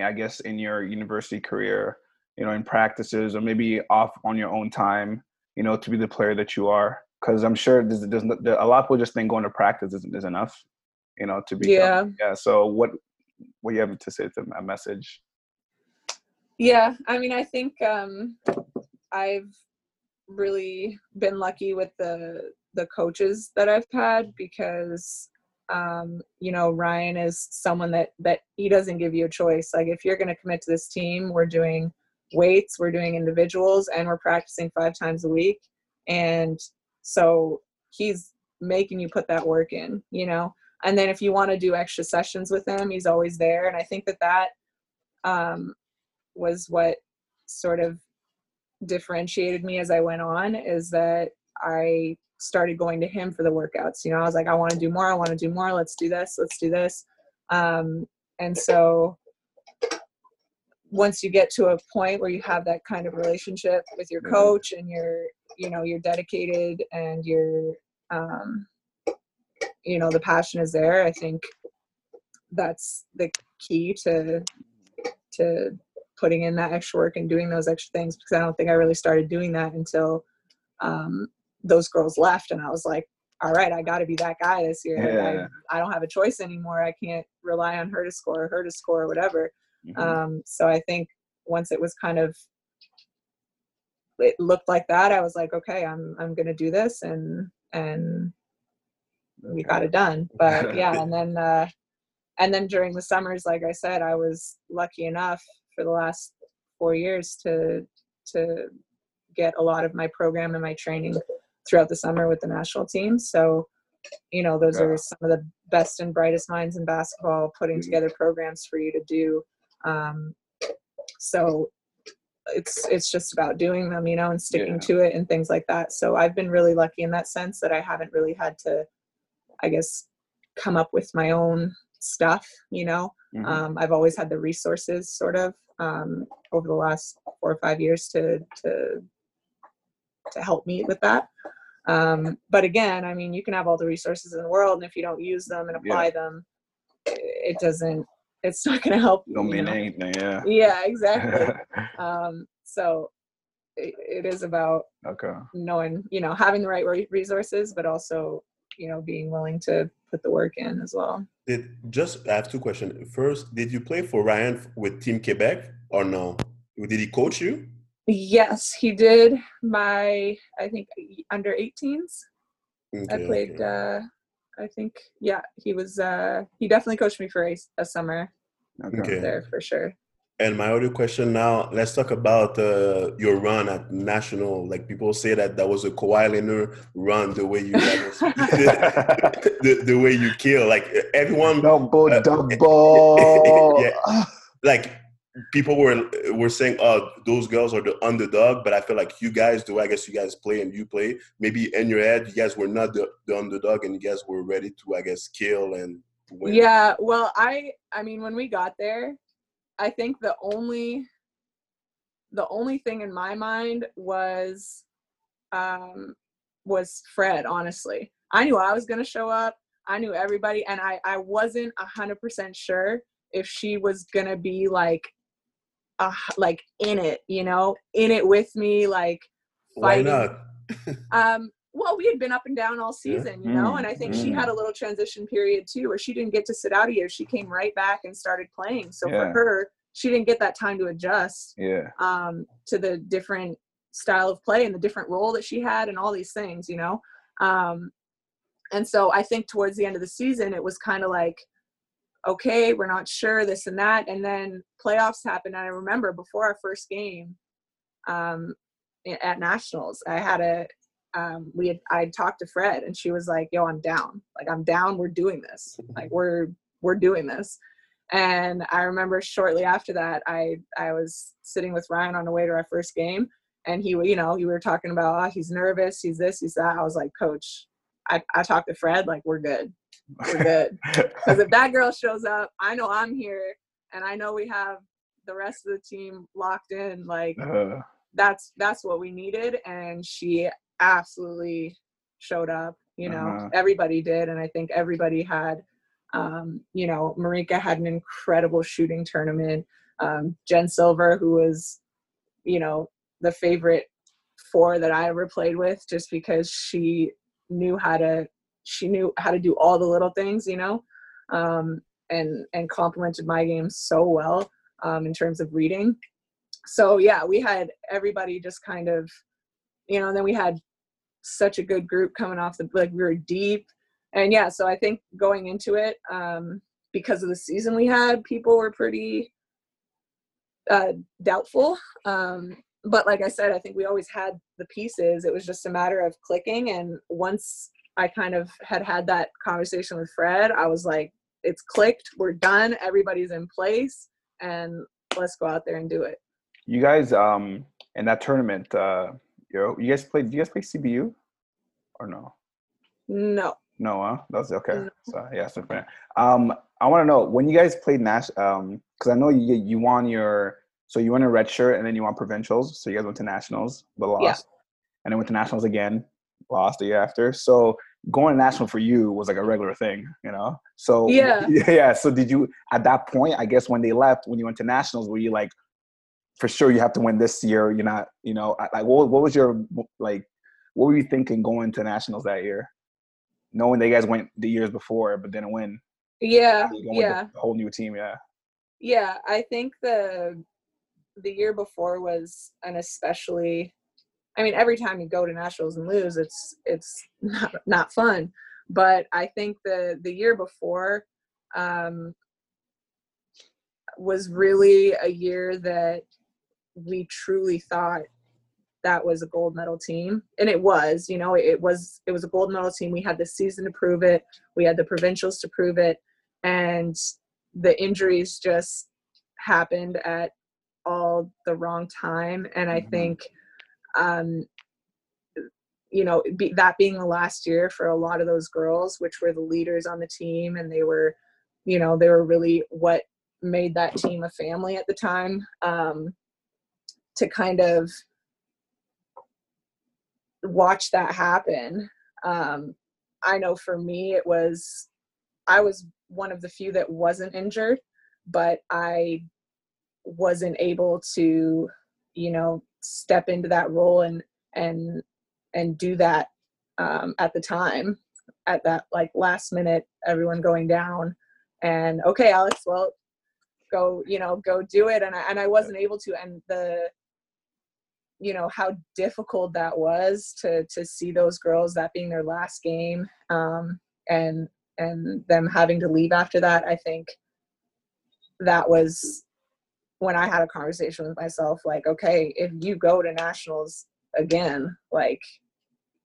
Speaker 1: I guess in your university career, you know, in practices or maybe off on your own time, you know, to be the player that you are. Because I'm sure there's, there's, there, a lot of people just think going to practice is, is enough, you know, to be
Speaker 3: yeah
Speaker 1: yeah. So what what you have to say to a message?
Speaker 3: Yeah, I mean, I think um, I've really been lucky with the the coaches that I've had because um, you know Ryan is someone that that he doesn't give you a choice. Like if you're going to commit to this team, we're doing weights, we're doing individuals, and we're practicing five times a week. And so he's making you put that work in, you know. And then if you want to do extra sessions with him, he's always there. And I think that that um, was what sort of differentiated me as I went on is that I started going to him for the workouts. You know, I was like, I want to do more. I want to do more. Let's do this. Let's do this. Um, and so once you get to a point where you have that kind of relationship with your coach and you're, you know, you're dedicated and you're, um, you know, the passion is there. I think that's the key to to putting in that extra work and doing those extra things because I don't think I really started doing that until um, those girls left and I was like, all right, I got to be that guy this year. Yeah. I, I, don't have a choice anymore. I can't rely on her to score, or her to score, or whatever. Mm-hmm. Um, so I think once it was kind of it looked like that, I was like, okay, I'm I'm gonna do this, and and we got it done. But yeah, and then uh, and then during the summers, like I said, I was lucky enough for the last four years to to get a lot of my program and my training throughout the summer with the national team. So, you know, those yeah. are some of the best and brightest minds in basketball putting mm-hmm. together programs for you to do. Um, so it's it's just about doing them, you know, and sticking yeah. to it and things like that. So I've been really lucky in that sense that I haven't really had to, I guess, come up with my own stuff. You know, mm-hmm. um, I've always had the resources, sort of, um, over the last four or five years to to to help me with that. Um, but again, I mean, you can have all the resources in the world, and if you don't use them and apply yeah. them, it doesn't. It's not going to help.
Speaker 1: Don't mean know? anything. Yeah.
Speaker 3: Yeah, exactly. um, so it, it is about
Speaker 1: okay
Speaker 3: knowing, you know, having the right resources, but also, you know, being willing to put the work in as well.
Speaker 2: Did just I have two questions. First, did you play for Ryan with Team Quebec or no? Did he coach you?
Speaker 3: Yes, he did. My I think under 18s. Okay, I played. Okay. Uh, I think yeah, he was. Uh, he definitely coached me for a, a summer. Okay. There for sure.
Speaker 2: And my other question now, let's talk about uh, your run at national. Like people say that that was a Kawhi Leonard run, the way you the, the way you kill. Like everyone,
Speaker 1: double, uh, double.
Speaker 2: yeah, like people were were saying, "Oh, those girls are the underdog," but I feel like you guys do. I guess you guys play and you play. Maybe in your head, you guys were not the, the underdog, and you guys were ready to, I guess, kill and win.
Speaker 3: Yeah. Well, I I mean, when we got there, I think the only the only thing in my mind was um was Fred. Honestly, I knew I was going to show up. I knew everybody, and I I wasn't a hundred percent sure if she was gonna be like uh, like in it, you know, in it with me, like
Speaker 2: fighting. Why
Speaker 3: not? um, well, we had been up and down all season, yeah. you know, mm. and I think mm. she had a little transition period too, where she didn't get to sit out a year. She came right back and started playing. So yeah. for her, she didn't get that time to adjust.
Speaker 1: Yeah.
Speaker 3: Um, to the different style of play and the different role that she had and all these things, you know. Um, and so I think towards the end of the season, it was kind of like, okay, we're not sure this and that. And then playoffs happened. And I remember before our first game um, at nationals, I had a, um, we had I talked to Fred and she was like, "Yo, I'm down. Like I'm down. We're doing this. Like we're we're doing this." And I remember shortly after that, I I was sitting with Ryan on the way to our first game, and he, you know, you were talking about oh, he's nervous, he's this, he's that. I was like, Coach, I I talked to Fred, like we're good, we're good. Because if that girl shows up, I know I'm here, and I know we have the rest of the team locked in. Like uh. that's that's what we needed, and she absolutely showed up. You know, uh-huh. everybody did, and I think everybody had. Um, you know, Marika had an incredible shooting tournament. Um, Jen Silver, who was, you know, the favorite four that I ever played with, just because she knew how to she knew how to do all the little things, you know, um, and and complemented my game so well um, in terms of reading. So yeah, we had everybody just kind of, you know, and then we had such a good group coming off the like we were deep, and yeah, so I think going into it, um, because of the season we had, people were pretty uh, doubtful. Um, but like I said, I think we always had the pieces. It was just a matter of clicking, and once I kind of had had that conversation with Fred, I was like, it's clicked, we're done, everybody's in place, and let's go out there and do it.
Speaker 1: You guys, um, in that tournament, uh, you you guys played. Do you guys play CBU, or no?
Speaker 3: No.
Speaker 1: No, huh? That's okay. No. So yeah, so um, I want to know when you guys played Nash, um, because I know you you won your so you won a red shirt and then you won provincials. So you guys went to nationals, but lost, yeah. and then went to nationals again, lost the year after. So going to national for you was like a regular thing, you know? So
Speaker 3: yeah.
Speaker 1: Yeah. So did you at that point, I guess when they left, when you went to nationals, were you like, for sure you have to win this year? You're not, you know, like what, what was your like what were you thinking going to nationals that year? Knowing they guys went the years before but didn't win.
Speaker 3: Yeah. Yeah.
Speaker 1: A whole new team, yeah.
Speaker 3: Yeah. I think the the year before was an especially I mean, every time you go to nationals and lose, it's it's not not fun. But I think the the year before um, was really a year that we truly thought that was a gold medal team. And it was you know it was it was a gold medal team. We had the season to prove it. We had the provincials to prove it. And the injuries just happened at all the wrong time. And i mm-hmm. think um, you know, be, that being the last year for a lot of those girls, which were the leaders on the team, and they were, you know, they were really what made that team a family at the time. Um, to kind of watch that happen, um, I know for me it was, I was one of the few that wasn't injured, but I wasn't able to, you know, step into that role and and and do that um, at the time at that like last minute everyone going down. And okay alex well go you know go do it. And I, and I wasn't able to and the you know how difficult that was to to see those girls that being their last game um, and and them having to leave after that i think that was when I had a conversation with myself, like, okay, if you go to nationals again, like,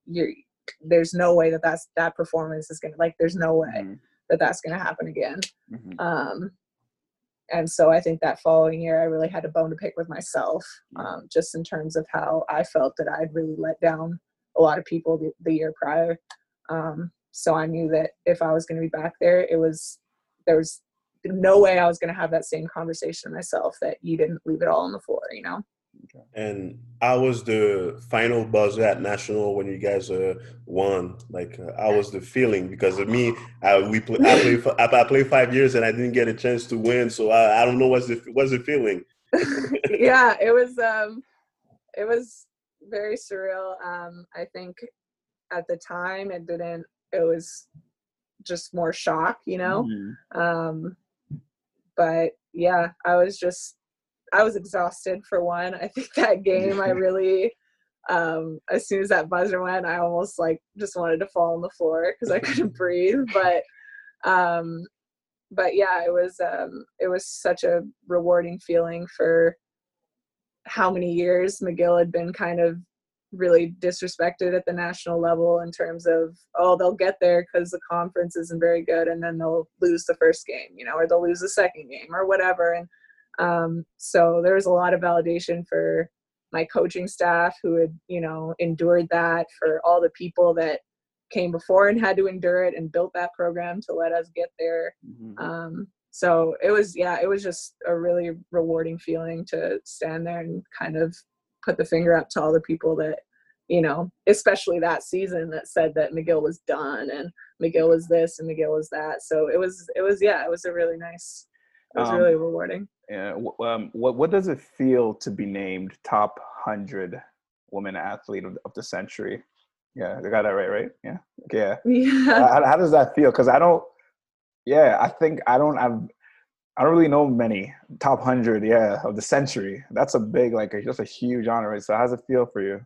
Speaker 3: you're there's no way that that's that performance is gonna like there's no way mm-hmm. that that's gonna happen again. Mm-hmm. Um, and so I think that following year I really had a bone to pick with myself, mm-hmm. um, just in terms of how I felt that I'd really let down a lot of people the, the year prior. Um, so I knew that if I was to be back there, it was there was no way I was going to have that same conversation myself that you didn't leave it all on the floor, you know?
Speaker 2: And I was the final buzzer at national when you guys uh, won. Like uh, I was the feeling because of me. I we play, I played I played five years and I didn't get a chance to win. So I, I don't know what's the what's the feeling.
Speaker 3: yeah, it was um, it was very surreal. Um, I think at the time it didn't. It was just more shock, you know. Mm-hmm. Um, but yeah, I was just I was exhausted for one. I think that game I really um as soon as that buzzer went, I almost like just wanted to fall on the floor because I couldn't breathe. But um but yeah, it was um it was such a rewarding feeling for how many years McGill had been kind of really disrespected at the national level in terms of oh they'll get there because the conference isn't very good and then they'll lose the first game you know or they'll lose the second game or whatever and um, so there was a lot of validation for my coaching staff who had you know endured that for all the people that came before and had to endure it and built that program to let us get there mm-hmm. um, so it was yeah it was just a really rewarding feeling to stand there and kind of put the finger up to all the people that you know especially that season that said that mcgill was done and mcgill was this and mcgill was that. So it was it was yeah it was a really nice it was um, really rewarding.
Speaker 1: yeah um, what, what does it feel to be named top 100 woman athlete of, of the century? Yeah i got that right right? Yeah yeah, yeah. How, how does that feel? Because i don't yeah i think i don't have I don't really know many top hundred, yeah, of the century. That's a big, like, a, just a huge honor. right? So, how's it feel for you?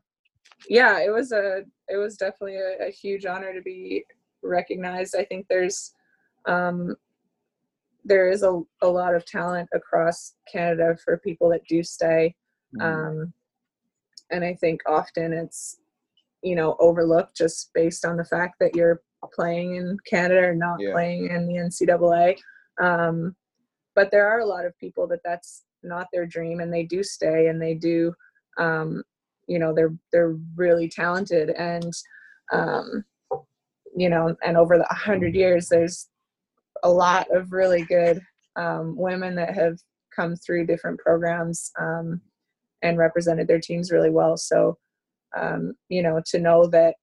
Speaker 3: Yeah, it was a, it was definitely a, a huge honor to be recognized. I think there's, um, there is a, a lot of talent across Canada for people that do stay, mm. um, and I think often it's, you know, overlooked just based on the fact that you're playing in Canada or not yeah. playing in the NCAA. Um, but there are a lot of people that that's not their dream and they do stay and they do um, you know they're they're really talented and um, you know and over the 100 years there's a lot of really good um, women that have come through different programs um, and represented their teams really well. So um, you know to know that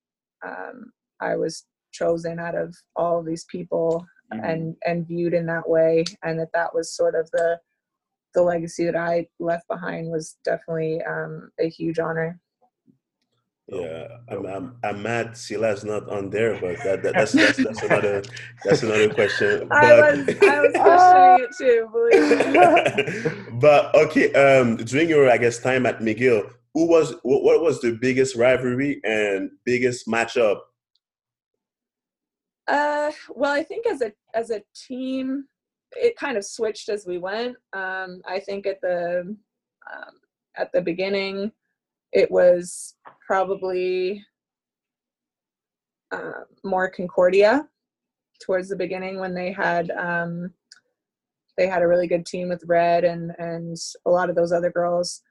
Speaker 3: um, i was chosen out of all of these people mm-hmm. and and viewed in that way and that that was sort of the the legacy that i left behind was definitely um, a huge honor
Speaker 2: yeah, I'm, I'm, I'm mad Sila's not on there, but that, that, that's, that's that's another that's another question. But,
Speaker 3: I was I was questioning it
Speaker 2: too. but okay, um, during your I guess time at McGill, who was what, what was the biggest rivalry and biggest matchup
Speaker 3: uh, well, I think as a as a team, it kind of switched as we went. Um, I think at the um, at the beginning, it was probably uh, more Concordia towards the beginning when they had um, they had a really good team with Red and and a lot of those other girls.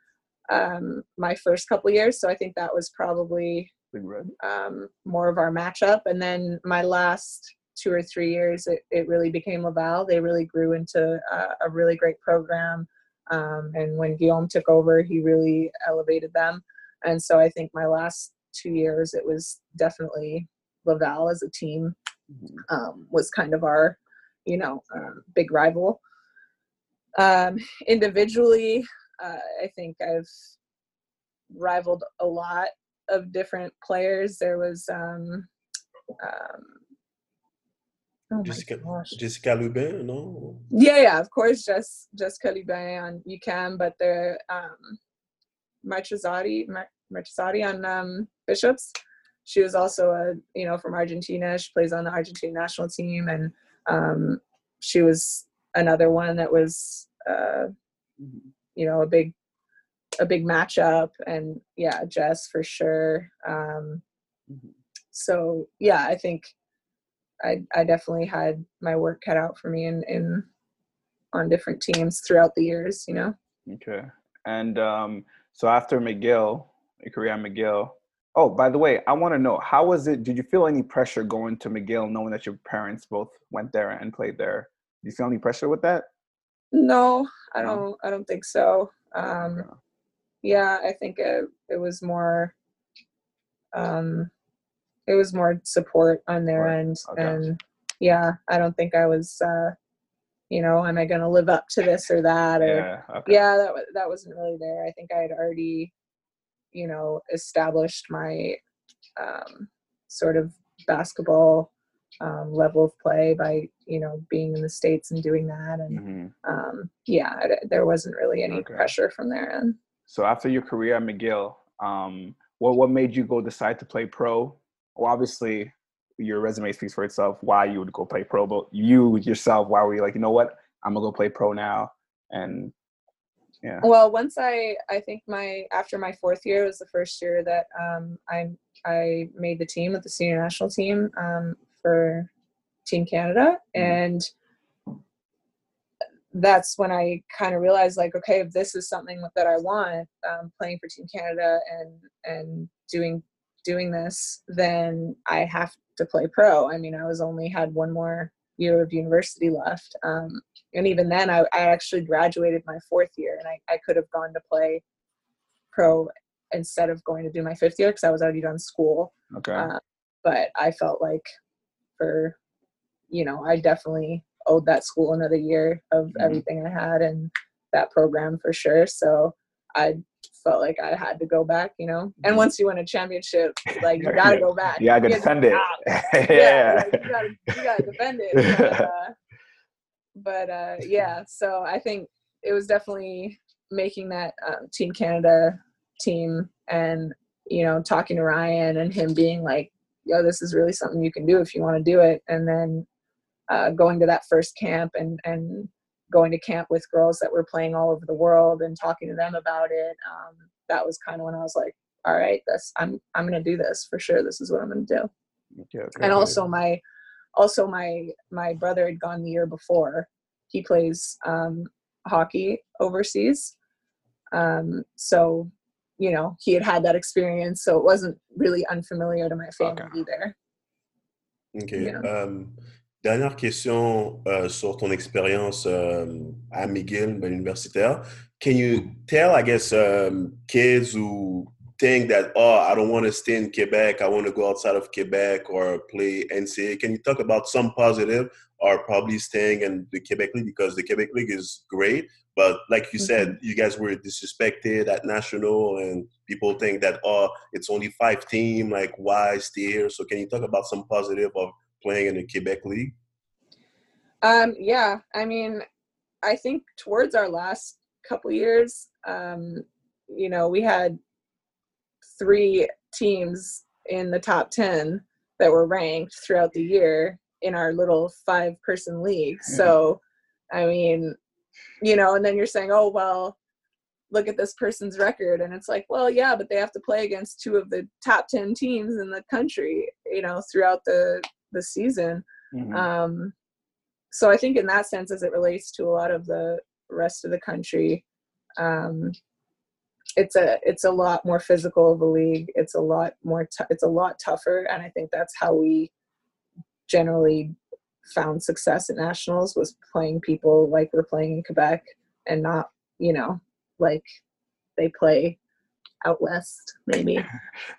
Speaker 3: Um, my first couple years, so I think that was probably um, more of our matchup. And then my last two or three years, it, it really became Laval. They really grew into a really great program. Um, and when Guillaume took over, he really elevated them. And so I think my last two years, it was definitely Laval as a team mm-hmm. um, was kind of our, you know, um, big rival. Um, individually, uh, I think I've rivaled a lot of different players. There was um, um
Speaker 2: oh Jessica, Jessica Lubin, no?
Speaker 3: Yeah, yeah, of course, just Jessica Lubin on UQAM, but the um, Marchesati, Marchesati on um, Bishops. She was also a you know from Argentina. She plays on the Argentine national team, and um, she was another one that was uh, mm-hmm. you know a big a big matchup and yeah jess for sure um, mm-hmm. so yeah i think i i definitely had my work cut out for me in in on different teams throughout the years you know?
Speaker 1: Okay and um so after mcgill your career at mcgill oh by the way i want to know how was it did you feel any pressure going to mcgill knowing that your parents both went there and played there? Do you feel any pressure with that?
Speaker 3: No i don't i don't think so um yeah i think it, it was more um it was more support on their end okay. and yeah i don't think i was uh you know am i going to live up to this or that or yeah, okay. yeah that, that wasn't really there i think i had already you know established my um sort of basketball um, level of play by you know being in the states and doing that and mm-hmm. um, yeah there wasn't really any okay. pressure from their end
Speaker 1: so after your career at McGill, um, what what made you go decide to play pro? Well, obviously your resume speaks for itself. Why you would go play pro, but you yourself, why were you like, you know what, I'm gonna go play pro now? And Yeah.
Speaker 3: Well, once I, I think my after my fourth year was the first year that um, I I made the team with the senior national team um, for Team Canada,
Speaker 1: Mhm.
Speaker 3: and that's when I kind of realized like, okay, if this is something that I want, um, playing for Team Canada and and doing doing this, then I have to play pro. I mean, I was only had one more year of university left, um, and even then, I, I actually graduated my fourth year, and I, I could have gone to play pro instead of going to do my fifth year because I was already done school.
Speaker 1: Okay.
Speaker 3: Uh, but I felt like for, you know, I definitely owed that school another year of
Speaker 1: Mhm.
Speaker 3: everything I had and that program for sure. So I felt like I had to go back, you know. And
Speaker 1: Mhm.
Speaker 3: once you win a championship, like you gotta go back.
Speaker 1: yeah, you gotta defend it.
Speaker 3: yeah,
Speaker 1: yeah.
Speaker 3: like, you gotta you gotta defend it. But, uh, but uh, yeah, so I think it was definitely making that um, Team Canada team and you know talking to Ryan and him being like, "Yo, this is really something you can do if you want to do it," and then uh, going to that first camp and and going to camp with girls that were playing all over the world and talking to them about it. Um, that was kind of when I was like, "All right, this I'm I'm gonna do this for sure. This is what I'm gonna do."
Speaker 1: Okay, okay,
Speaker 3: and also my also my my brother had gone the year before he plays um hockey overseas um so you know he had had that experience so it wasn't really unfamiliar to my family
Speaker 1: Okay.
Speaker 3: either
Speaker 2: OK.
Speaker 3: Yeah.
Speaker 2: Euh, dernière question euh, sur ton expérience euh, à McGill, universitaire. Can you tell, I guess, um, kids who think that, oh, I don't want to stay in Quebec, I want to go outside of Quebec or play NCAA, can you talk about some positive or probably staying in the Quebec League because the Quebec League is great, but like you said, you guys were disrespected at national and people think that, oh, it's only five team, like why stay here? So can you talk about some positive of playing in the Quebec League?
Speaker 3: um yeah i mean i think towards our last couple years um you know we had three teams in the top 10 that were ranked throughout the year in our little five person league
Speaker 1: Yeah.
Speaker 3: so i mean you know and then you're saying oh well look at this person's record and it's like well yeah but they have to play against two of the top 10 teams in the country you know throughout the the season
Speaker 1: Mhm.
Speaker 3: um, so I think in that sense, as it relates to a lot of the rest of the country, um, it's a it's a lot more physical of a league. It's a lot more. T- it's a lot tougher, and I think that's how we generally found success at nationals was playing people like we're playing in Quebec, and not you know like they play out west maybe.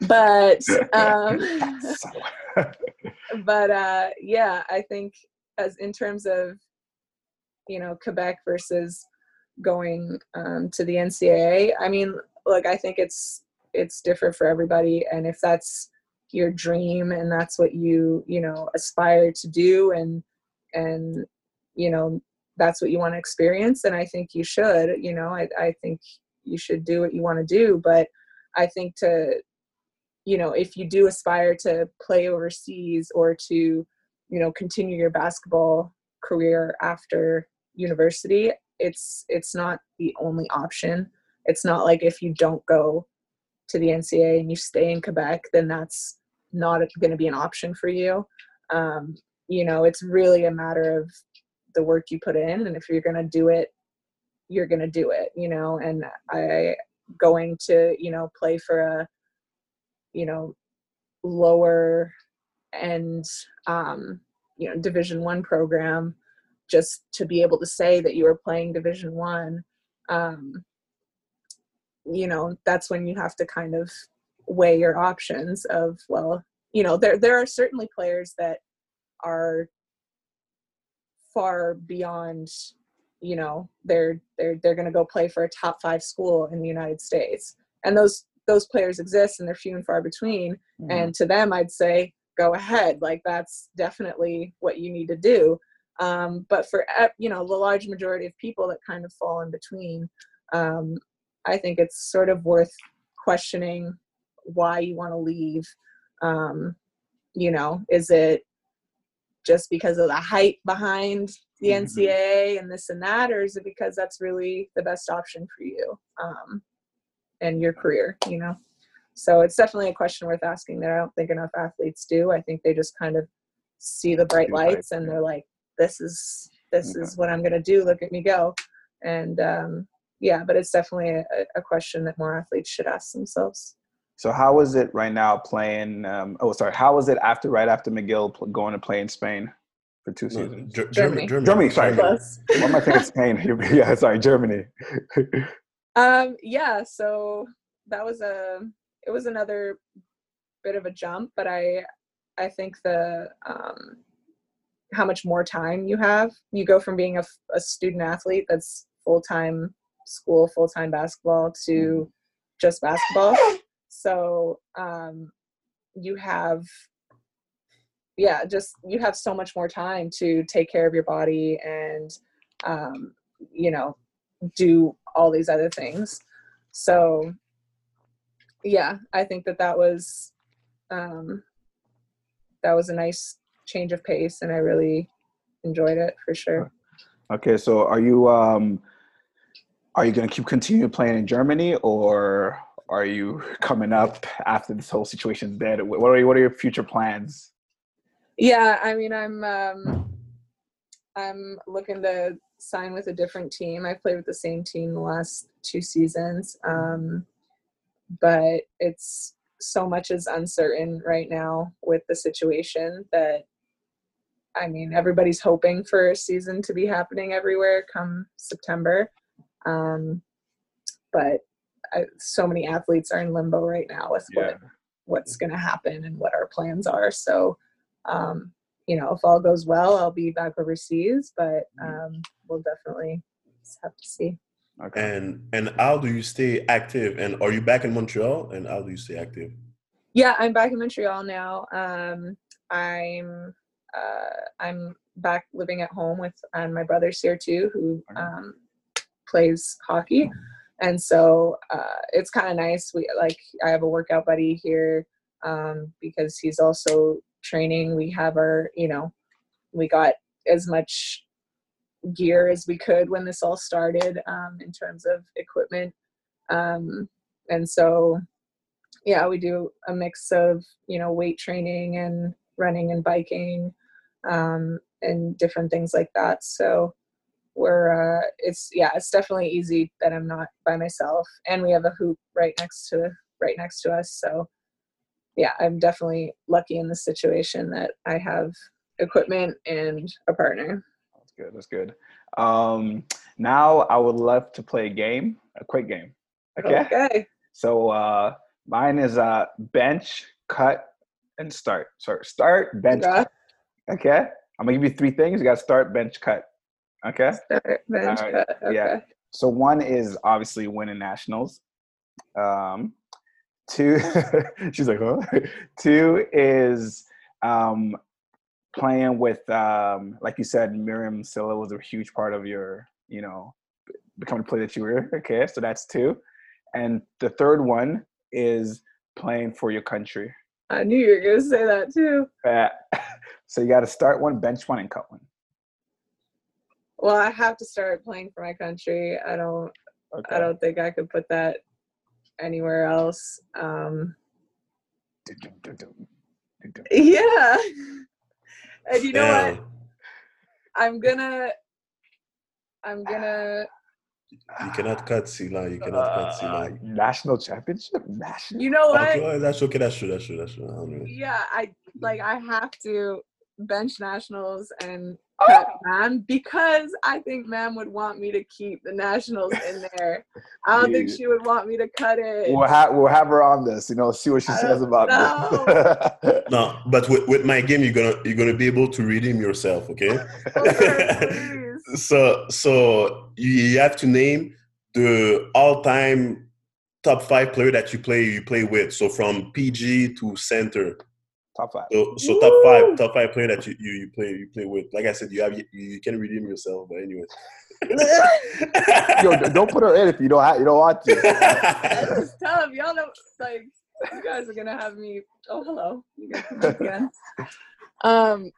Speaker 3: But um, but uh yeah i think as in terms of you know quebec versus going um, to the ncaa i mean look i think it's it's different for everybody and if that's your dream and that's what you you know aspire to do and and you know that's what you want to experience then i think you should you know i, I think you should do what you want to do but i think to you know if you do aspire to play overseas or to you know continue your basketball career after university it's it's not the only option. It's not like if you don't go to the ncaa and you stay in quebec then that's not going to be an option for you. Um, you know it's really a matter of the work you put in and if you're going to do it you're going to do it you know and i going to you know play for a you know lower end um you know division one program just to be able to say that you were playing division one um you know that's when you have to kind of weigh your options of well you know there there are certainly players that are far beyond you know they're they're they're going to go play for a top 5 school in the United States. And those those players exist and they're few and far between.
Speaker 1: Mhm.
Speaker 3: and to them i'd say go ahead. Like that's definitely what you need to do. Um, but for e- you know the large majority of people that kind of fall in between um, i think it's sort of worth questioning why you want to leave. Um, you know is it just because of the hype behind the
Speaker 1: Mhm.
Speaker 3: NCAA and this and that, or is it because that's really the best option for you um, and your career? You know, so it's definitely a question worth asking that I don't think enough athletes do. I think they just kind of see the bright lights and they're like, "This is this
Speaker 1: Okay.
Speaker 3: is what I'm gonna do. Look at me go!" And um, yeah, but it's definitely a, a question that more athletes should ask themselves.
Speaker 1: So how is it right now playing? Um, oh, sorry. How was it after right after McGill going to play in Spain for two
Speaker 2: No,
Speaker 1: seasons?
Speaker 2: Ger-
Speaker 3: Germany.
Speaker 2: Germany.
Speaker 1: Germany, sorry.
Speaker 3: Plus.
Speaker 1: Why am I thinking Spain? yeah, sorry, Germany.
Speaker 3: Um, yeah, so that was a it was another bit of a jump, but I I think the um how much more time you have. You go from being a, a student athlete that's full time school, full time basketball to just basketball. So um you have yeah, just you have so much more time to take care of your body and um, you know, do all these other things. So, yeah, I think that that was um, that was a nice change of pace, and I really enjoyed it for sure.
Speaker 1: Okay, so are you um, are you going to keep continuing playing in Germany, or are you coming up after this whole situation's dead? What are what are your future plans?
Speaker 3: Yeah, I mean, I'm um, I'm looking to sign with a different team. I've played with the same team the last two seasons, um, but it's so much is uncertain right now with the situation that I mean, everybody's hoping for a season to be happening everywhere come September, um, but I, so many athletes are in limbo right now with what what's going to happen and what our plans are. So, um, you know, if all goes well, I'll be back overseas, but um, we'll definitely just have to see.
Speaker 1: Okay.
Speaker 2: And and how do you stay active? And are you back in Montreal? And how do you stay active?
Speaker 3: Yeah, I'm back in Montreal now. Um, I'm uh, I'm back living at home with and my brother's here too, who um, plays hockey, and so uh, it's kind of nice. We like I have a workout buddy here um, because he's also training. We have our you know we got as much gear as we could when this all started um, in terms of equipment, um, and so yeah, we do a mix of you know weight training and running and biking um, and different things like that. So we're uh, it's yeah, it's definitely easy that I'm not by myself, and we have a hoop right next to right next to us. So yeah, I'm definitely lucky in this situation that I have equipment and a partner.
Speaker 1: That's good. That's good. Um, now I would love to play a game, a quick game. Okay.
Speaker 3: Okay.
Speaker 1: So uh, mine is uh, bench, cut, and start. So start, bench,
Speaker 3: Okay.
Speaker 1: cut. Okay. I'm gonna give you three things. You got to start, bench, cut. Okay.
Speaker 3: Start, bench,
Speaker 1: right,
Speaker 3: cut. Okay.
Speaker 1: yeah. So one is obviously winning nationals. Um, two, she's like, huh? Two is um, playing with, um, like you said, Miriam Sila was a huge part of your, you know, becoming a player that you were. Okay, so that's two. And the third one is playing for your country.
Speaker 3: I knew you were gonna say that too.
Speaker 1: Uh, so you got to start one, bench one, and cut one.
Speaker 3: Well, I have to start playing for my country. I don't
Speaker 1: Okay.
Speaker 3: I don't think I could put that anywhere else. Um, yeah. And you know what? I'm gonna I'm gonna
Speaker 2: You cannot cut Sila. You cannot cut
Speaker 1: Uh,
Speaker 2: Sila.
Speaker 1: national championship, national.
Speaker 3: you know what?
Speaker 2: Okay, that's okay. That's true. That's true. That's true. I.
Speaker 3: Yeah, I like I have to bench nationals and
Speaker 1: Oh!
Speaker 3: cut man because I think ma'am would want me to keep the nationals in there. I don't think she would want me to cut it.
Speaker 1: We'll have we'll have her on this. You know, see what she
Speaker 3: I
Speaker 1: says
Speaker 3: don't
Speaker 1: about this.
Speaker 2: No, but with, with my game, you're gonna you're gonna be able to redeem yourself. Okay.
Speaker 3: Oh, okay, please.
Speaker 2: so so you have to name the all-time top five player that you play you play with. So from PG to center.
Speaker 1: Top five.
Speaker 2: So so top five top five player that you, you, you play you play with. Like I said, you have you, you can redeem yourself. But anyway.
Speaker 1: Yo, don't put her in if you don't have, you don't want to.
Speaker 3: just tell them y'all know like you guys are gonna have me oh hello you guys again um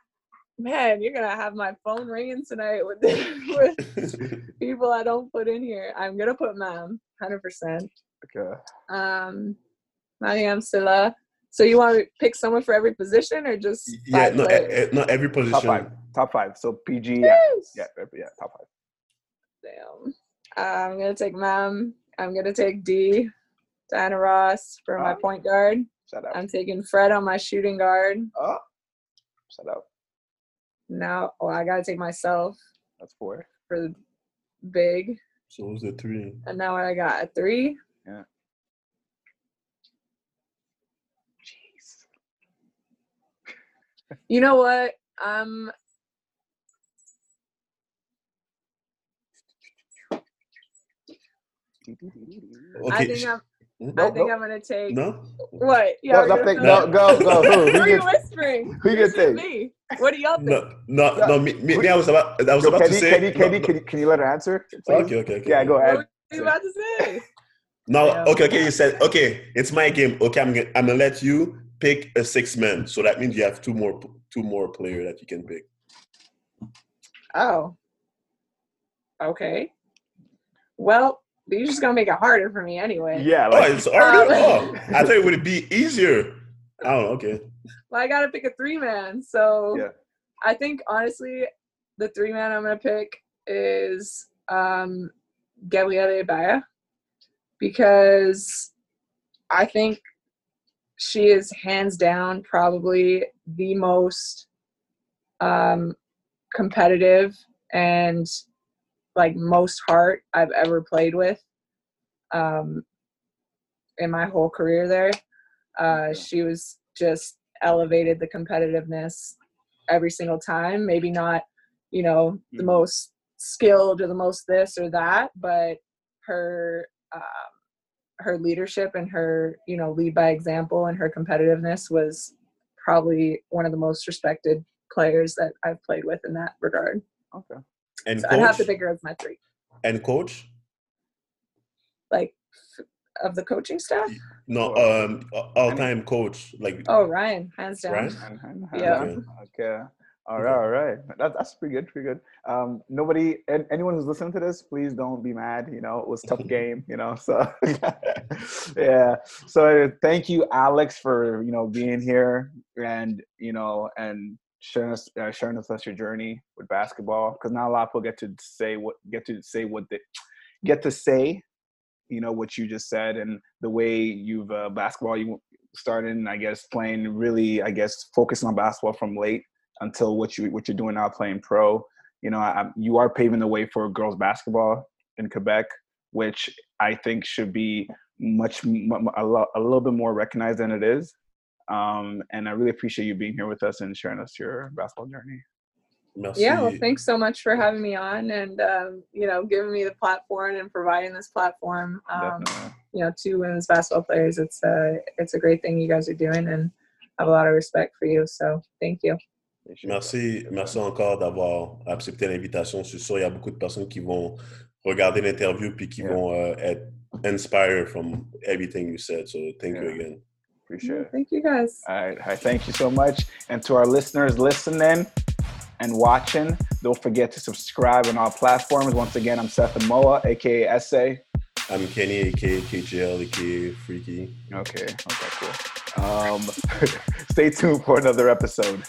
Speaker 3: man, you're gonna have my phone ringing tonight with, with people I don't put in here. I'm gonna put ma'am, hundred percent.
Speaker 1: Okay.
Speaker 3: Um, Miriam Sila. So you want to pick someone for every position or just
Speaker 2: yeah,
Speaker 3: five
Speaker 2: no,
Speaker 3: players?
Speaker 2: e- e- not every position.
Speaker 1: Top five. Top five. So PG. Yeah.
Speaker 3: Yes.
Speaker 1: Yeah. Yeah. Top five.
Speaker 3: Damn. Uh, I'm gonna take Ma'am. I'm gonna take D, Diana Ross for my
Speaker 1: Oh.
Speaker 3: point guard.
Speaker 1: Shout out.
Speaker 3: I'm taking Fred on my shooting guard.
Speaker 1: Oh. Shout out.
Speaker 3: Now, oh, I gotta take myself
Speaker 1: That's four.
Speaker 3: for the big.
Speaker 2: So who's the three?
Speaker 3: And now what I got? A three.
Speaker 1: Jeez.
Speaker 3: You know what? Um, I think I'm. I think
Speaker 1: nope.
Speaker 3: I'm gonna take
Speaker 2: no?
Speaker 3: what?
Speaker 1: Go,
Speaker 3: we're
Speaker 1: go,
Speaker 3: gonna
Speaker 1: think,
Speaker 3: go-
Speaker 1: go, go, go. Who?
Speaker 3: Who
Speaker 1: Who
Speaker 3: are you
Speaker 1: gets,
Speaker 3: whispering?
Speaker 1: who you
Speaker 3: You're
Speaker 1: gonna take?
Speaker 3: Me. What do y'all think?
Speaker 2: No, no,
Speaker 1: Yeah.
Speaker 2: no. Me, me, me, I was about, I was
Speaker 1: Yo,
Speaker 2: about
Speaker 1: can
Speaker 2: to
Speaker 1: you,
Speaker 2: say.
Speaker 1: can you, can
Speaker 2: no,
Speaker 1: you, can you, can you let her answer? please?
Speaker 2: Okay, okay, okay.
Speaker 1: Yeah, go
Speaker 3: What
Speaker 1: ahead.
Speaker 3: were you about to say?
Speaker 2: No,
Speaker 3: Yeah.
Speaker 2: okay, okay. You said okay. It's my game. Okay, I'm gonna, I'm gonna let you pick a six man. So that means you have two more, two more player that you can pick.
Speaker 3: Oh. Okay. Well, you're just gonna make it harder for me anyway.
Speaker 1: Yeah,
Speaker 2: Oh, it's already.
Speaker 3: Um,
Speaker 2: oh, I thought it would be easier. I don't know. Okay.
Speaker 3: Well, I gotta pick a three man. So
Speaker 1: Yeah.
Speaker 3: I think honestly, the three man I'm gonna pick is um Gabriele Baya because I think she is hands down probably the most um competitive and like most heart I've ever played with um in my whole career there. Uh, she was just elevated the competitiveness every single time. Maybe not, you know, the
Speaker 1: Mhm.
Speaker 3: most skilled or the most this or that, but her um, her leadership and her, you know, lead by example and her competitiveness was probably one of the most respected players that I've played with in that regard.
Speaker 1: okay.
Speaker 2: And
Speaker 3: So I'd have to
Speaker 2: coach.
Speaker 3: pick her as my three.
Speaker 2: And coach.
Speaker 3: Like of the coaching staff.
Speaker 2: No, um, all time coach. Like.
Speaker 3: Oh, Ryan, hands down.
Speaker 2: Right.
Speaker 1: And- and-
Speaker 3: Yeah.
Speaker 1: and- Okay. All right. All right. That, that's pretty good. Pretty good. Um, nobody, and anyone who's listening to this, please don't be mad. You know, it was a tough game. You know, so yeah. So thank you, Alex, for you know being here and you know and sharing us uh, sharing with us your journey with basketball because not a lot of people get to say what get to say what they get to say you know what you just said and the way you've uh, basketball you started And i guess playing really i guess focusing on basketball from late until what you what you're doing now playing pro you know I, you are paving the way for girls basketball in quebec which i think should be much m- m- a, lo- a little bit more recognized than it is um, and i really appreciate you being here with us and sharing us your basketball journey
Speaker 2: Merci.
Speaker 3: Yeah, well, thanks so much for having me on and um, you know giving me the platform and providing this platform. Um, you know, to women's basketball players, it's a it's a great thing you guys are doing, and I have a lot of respect for you. So thank you.
Speaker 1: Appreciate
Speaker 2: Merci, merci encore d'avoir accepté l'invitation. Je suis sûr il y a beaucoup de personnes qui vont regarder l'interview puis qui
Speaker 1: Yeah.
Speaker 2: vont euh, être inspired from everything you said. So thank you again.
Speaker 1: Appreciate it.
Speaker 3: Thank you guys.
Speaker 1: All right. All right. Thank you so much. And to our listeners listening and watching, don't forget to subscribe on all platforms. Once again, I'm Seth Amoa, aka SA.
Speaker 2: I'm Kenny, aka KJL, aka Freaky.
Speaker 1: Okay. Okay, cool. Um, stay tuned for another episode.